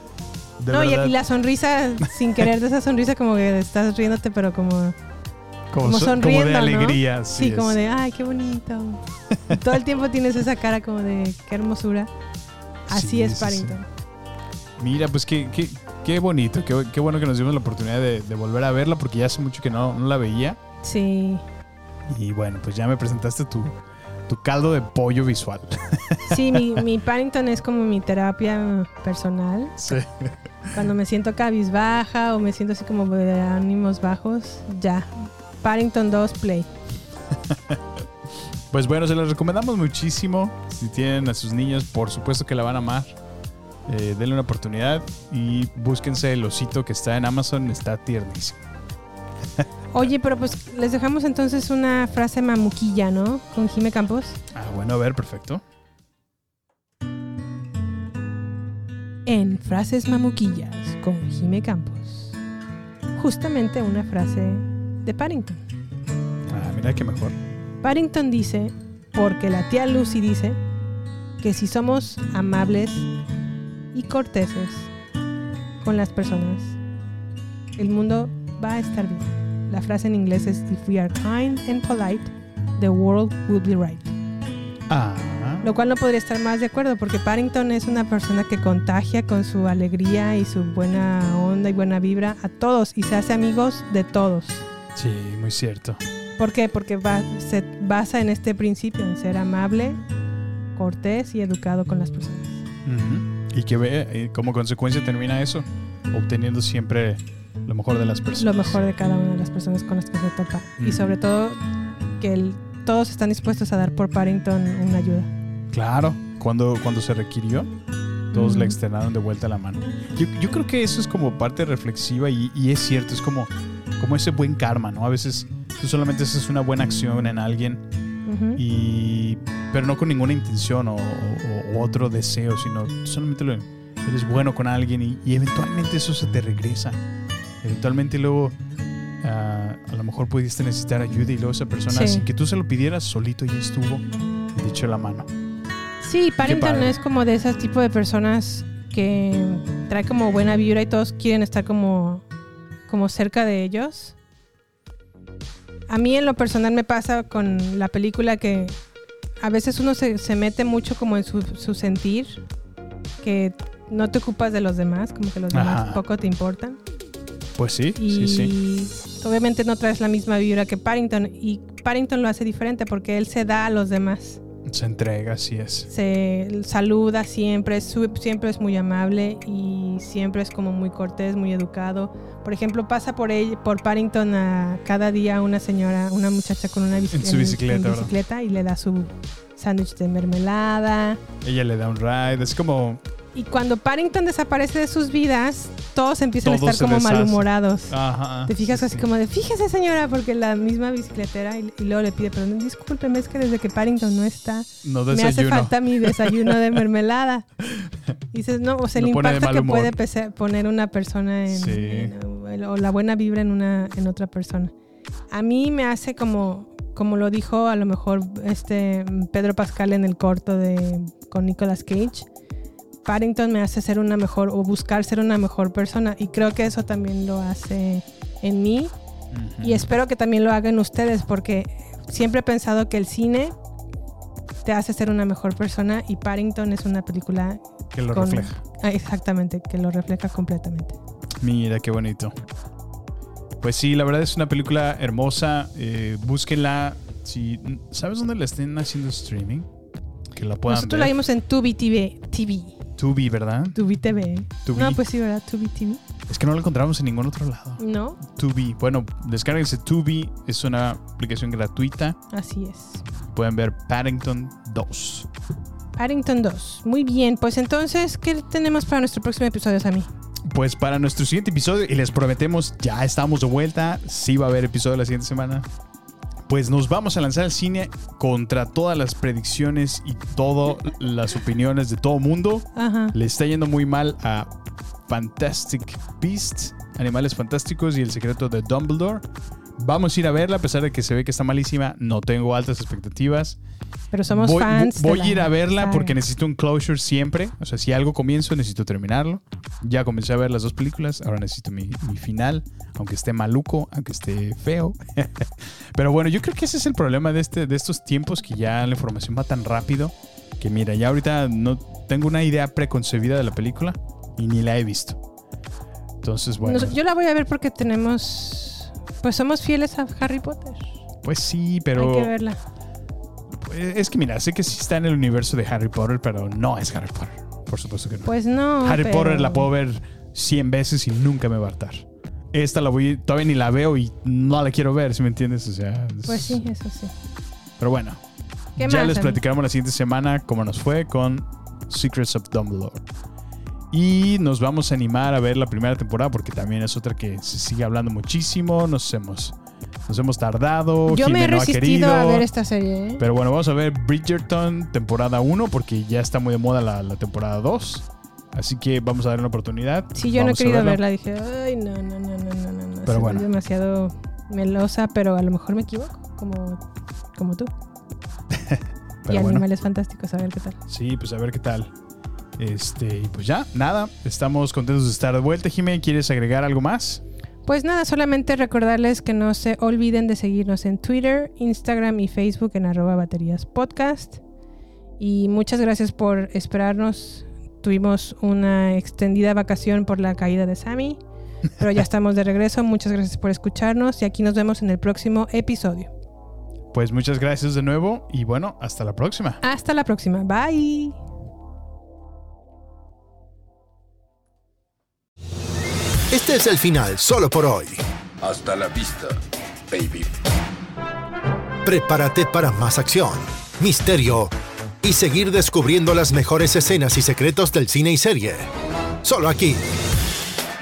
de no, y, verdad, y la sonrisa, sin querer de esa sonrisa, como que estás riéndote, pero como, como, como so- como sonriendo. de ¿no? alegría. Sí, así como de, ay, qué bonito. Y todo el tiempo tienes esa cara como de, qué hermosura. Así Sí, es sí, sí. Paddington. Mira, pues qué, qué, qué bonito, qué, qué bueno que nos dimos la oportunidad de, de volver a verla porque ya hace mucho que no, no la veía. Sí. Y bueno, pues ya me presentaste tu, tu caldo de pollo visual. (laughs) Sí, mi, mi Paddington es como mi terapia personal. Sí. Cuando me siento cabizbaja o me siento así como de ánimos bajos, ya. Paddington 2 Play. (laughs) Pues bueno, se las recomendamos muchísimo. Si tienen a sus niños, por supuesto que la van a amar. Eh, denle una oportunidad y búsquense el osito que está en Amazon. Está tiernísimo. Oye, pero pues les dejamos entonces una frase mamuquilla, ¿no? Con Jime Campos. Ah, bueno, a ver, perfecto. En Frases Mamuquillas con Jime Campos. Justamente una frase de Paddington. Ah, mira qué mejor. Paddington dice, porque la tía Lucy dice, que si somos amables y corteses con las personas, el mundo va a estar bien. La frase en inglés es, if we are kind and polite, the world will be right. Ah. Lo cual no podría estar más de acuerdo porque Paddington es una persona que contagia con su alegría y su buena onda y buena vibra a todos y se hace amigos de todos. Sí, muy cierto. ¿Por qué? Porque va- se basa en este principio, en ser amable, cortés y educado con las personas. Ujú. Y que ve, eh, como consecuencia termina eso, obteniendo siempre lo mejor de las personas. Lo mejor de cada una de las personas con las que se topa. Y sobre todo que el- todos están dispuestos a dar por Paddington una ayuda. Claro, cuando, cuando se requirió, todos le Ujú. externaron de vuelta la mano. Yo, yo creo que eso es como parte reflexiva y, y es cierto, es como, como ese buen karma, ¿no? A veces tú solamente haces una buena acción en alguien, Ujú. y, pero no con ninguna intención o, o- o otro deseo, sino solamente lo, eres bueno con alguien y, y eventualmente eso se te regresa. Eventualmente luego ah, a lo mejor pudiste necesitar ayuda y luego esa persona, Sí. sin que tú se lo pidieras, solito ya estuvo y te echó la mano. Sí, Paddington es como de ese tipo de personas que trae como buena vibra y todos quieren estar como, como cerca de ellos. A mí en lo personal me pasa con la película que a veces uno se, se mete mucho como en su, su sentir, que no te ocupas de los demás, como que los demás Ajá. poco te importan. Pues sí, Y sí, sí. obviamente no traes la misma vibra que Paddington. Y Paddington lo hace diferente porque él se da a los demás. Se entrega, así es. Se saluda siempre, siempre es muy amable y siempre es como muy cortés, muy educado. Por ejemplo, pasa por él, por Paddington a cada día una señora, una muchacha con una bici- En su bicicleta, ¿verdad? bicicleta y le da su sándwich de mermelada. Ella le da un ride, es como... Y cuando Paddington desaparece de sus vidas, todos empiezan a estar como malhumorados. Ajá. Te fijas así como de, fíjese señora, porque la misma bicicletera y, y luego le pide, perdón, discúlpeme, es que desde que Paddington no está, No me hace falta mi desayuno de mermelada. (laughs) Y dices, no, o sea, el Lo impacto que humor. puede poner una persona en, Sí. en- o la buena vibra en una en otra persona. A mí me hace como como lo dijo a lo mejor este Pedro Pascal en el corto de con Nicolas Cage. Paddington me hace ser una mejor o buscar ser una mejor persona y creo que eso también lo hace en mí y espero que también lo hagan ustedes porque siempre he pensado que el cine te hace ser una mejor persona y Paddington es una película Que lo con- refleja. Ah, exactamente, que lo refleja completamente. Mira qué bonito. Pues sí, la verdad es una película hermosa. eh, búsquenla. Si, ¿Sabes dónde la estén haciendo streaming? Que la puedan Nosotros ver. la vimos en Tubi TV. TV. Tubi, ¿verdad? Tubi TV. Tubi. No, pues sí, ¿verdad? Tubi TV. Es que no la encontramos en ningún otro lado. No, Tubi. Bueno, descárguense Tubi. Es una aplicación gratuita. así es. Pueden ver Paddington 2. Paddington 2. Muy bien, pues entonces, ¿qué tenemos para nuestro próximo episodio, Sammy? Pues para nuestro siguiente episodio, y les prometemos, ya estamos de vuelta. Sí va a haber episodio la siguiente semana. Pues nos vamos a lanzar al cine contra todas las predicciones y todas las opiniones de todo mundo. Ajá. Le está yendo muy mal a Fantastic Beasts, Animales Fantásticos y El Secreto de Dumbledore. Vamos a ir a verla, a pesar de que se ve que está malísima. No tengo altas expectativas. Pero somos voy, fans. Voy a ir a verla saga. porque necesito un closure siempre. O sea, si algo comienzo, necesito terminarlo. Ya comencé a ver las dos películas. Ahora necesito mi, mi final. Aunque esté maluco, aunque esté feo. (laughs) Pero bueno, yo creo que ese es el problema de, este, de estos tiempos que ya la información va tan rápido. Que mira, ya ahorita no tengo una idea preconcebida de la película y ni la he visto. Entonces, bueno. Yo la voy a ver porque tenemos. Pues somos fieles a Harry Potter. Pues sí, pero. Hay que verla. Es que mira, sé que sí está en el universo de Harry Potter, pero no es Harry Potter. Por supuesto que no. Pues no. Harry pero- Potter la puedo ver 100 veces y nunca me va a hartar. Esta la voy, todavía ni la veo y no la quiero ver, si me entiendes? O sea, es- Pues sí, eso sí. Pero bueno, ¿Qué ya más, les platicaremos la siguiente semana cómo nos fue con Secrets of Dumbledore. Y nos vamos a animar a ver la primera temporada porque también es otra que se sigue hablando muchísimo. Nos hemos, nos hemos tardado. Yo me he resistido a ver esta serie. ¿eh? Pero bueno, vamos a ver Bridgerton temporada 1 porque ya está muy de moda la, la temporada 2. Así que vamos a darle una oportunidad. Sí, yo no he querido verla. Dije, ay, no, no, no, no, no, no. no. Pero bueno. demasiado melosa, pero a lo mejor me equivoco, como, como tú. (laughs) y bueno. Animales Fantásticos, a ver qué tal. Sí, pues a ver qué tal. Este, y pues ya, nada. Estamos contentos de estar de vuelta. Jimé, ¿quieres agregar algo más? Pues nada, solamente recordarles que no se olviden de seguirnos en Twitter, Instagram y Facebook en arroba baterías podcast. Y muchas gracias por esperarnos. Tuvimos una extendida vacación por la caída de Sammy, pero ya (laughs) estamos de regreso. Muchas gracias por escucharnos y aquí nos vemos en el próximo episodio. Pues muchas gracias de nuevo y bueno, hasta la próxima. Hasta la próxima. Bye. Este es el final solo por hoy. Hasta la vista, baby. Prepárate para más acción, misterio y seguir descubriendo las mejores escenas y secretos del cine y serie. Solo aquí,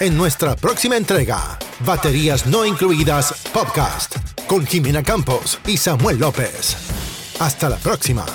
en nuestra próxima entrega, Baterías No Incluidas Podcast, con Jimena Campos y Samuel López. Hasta la próxima.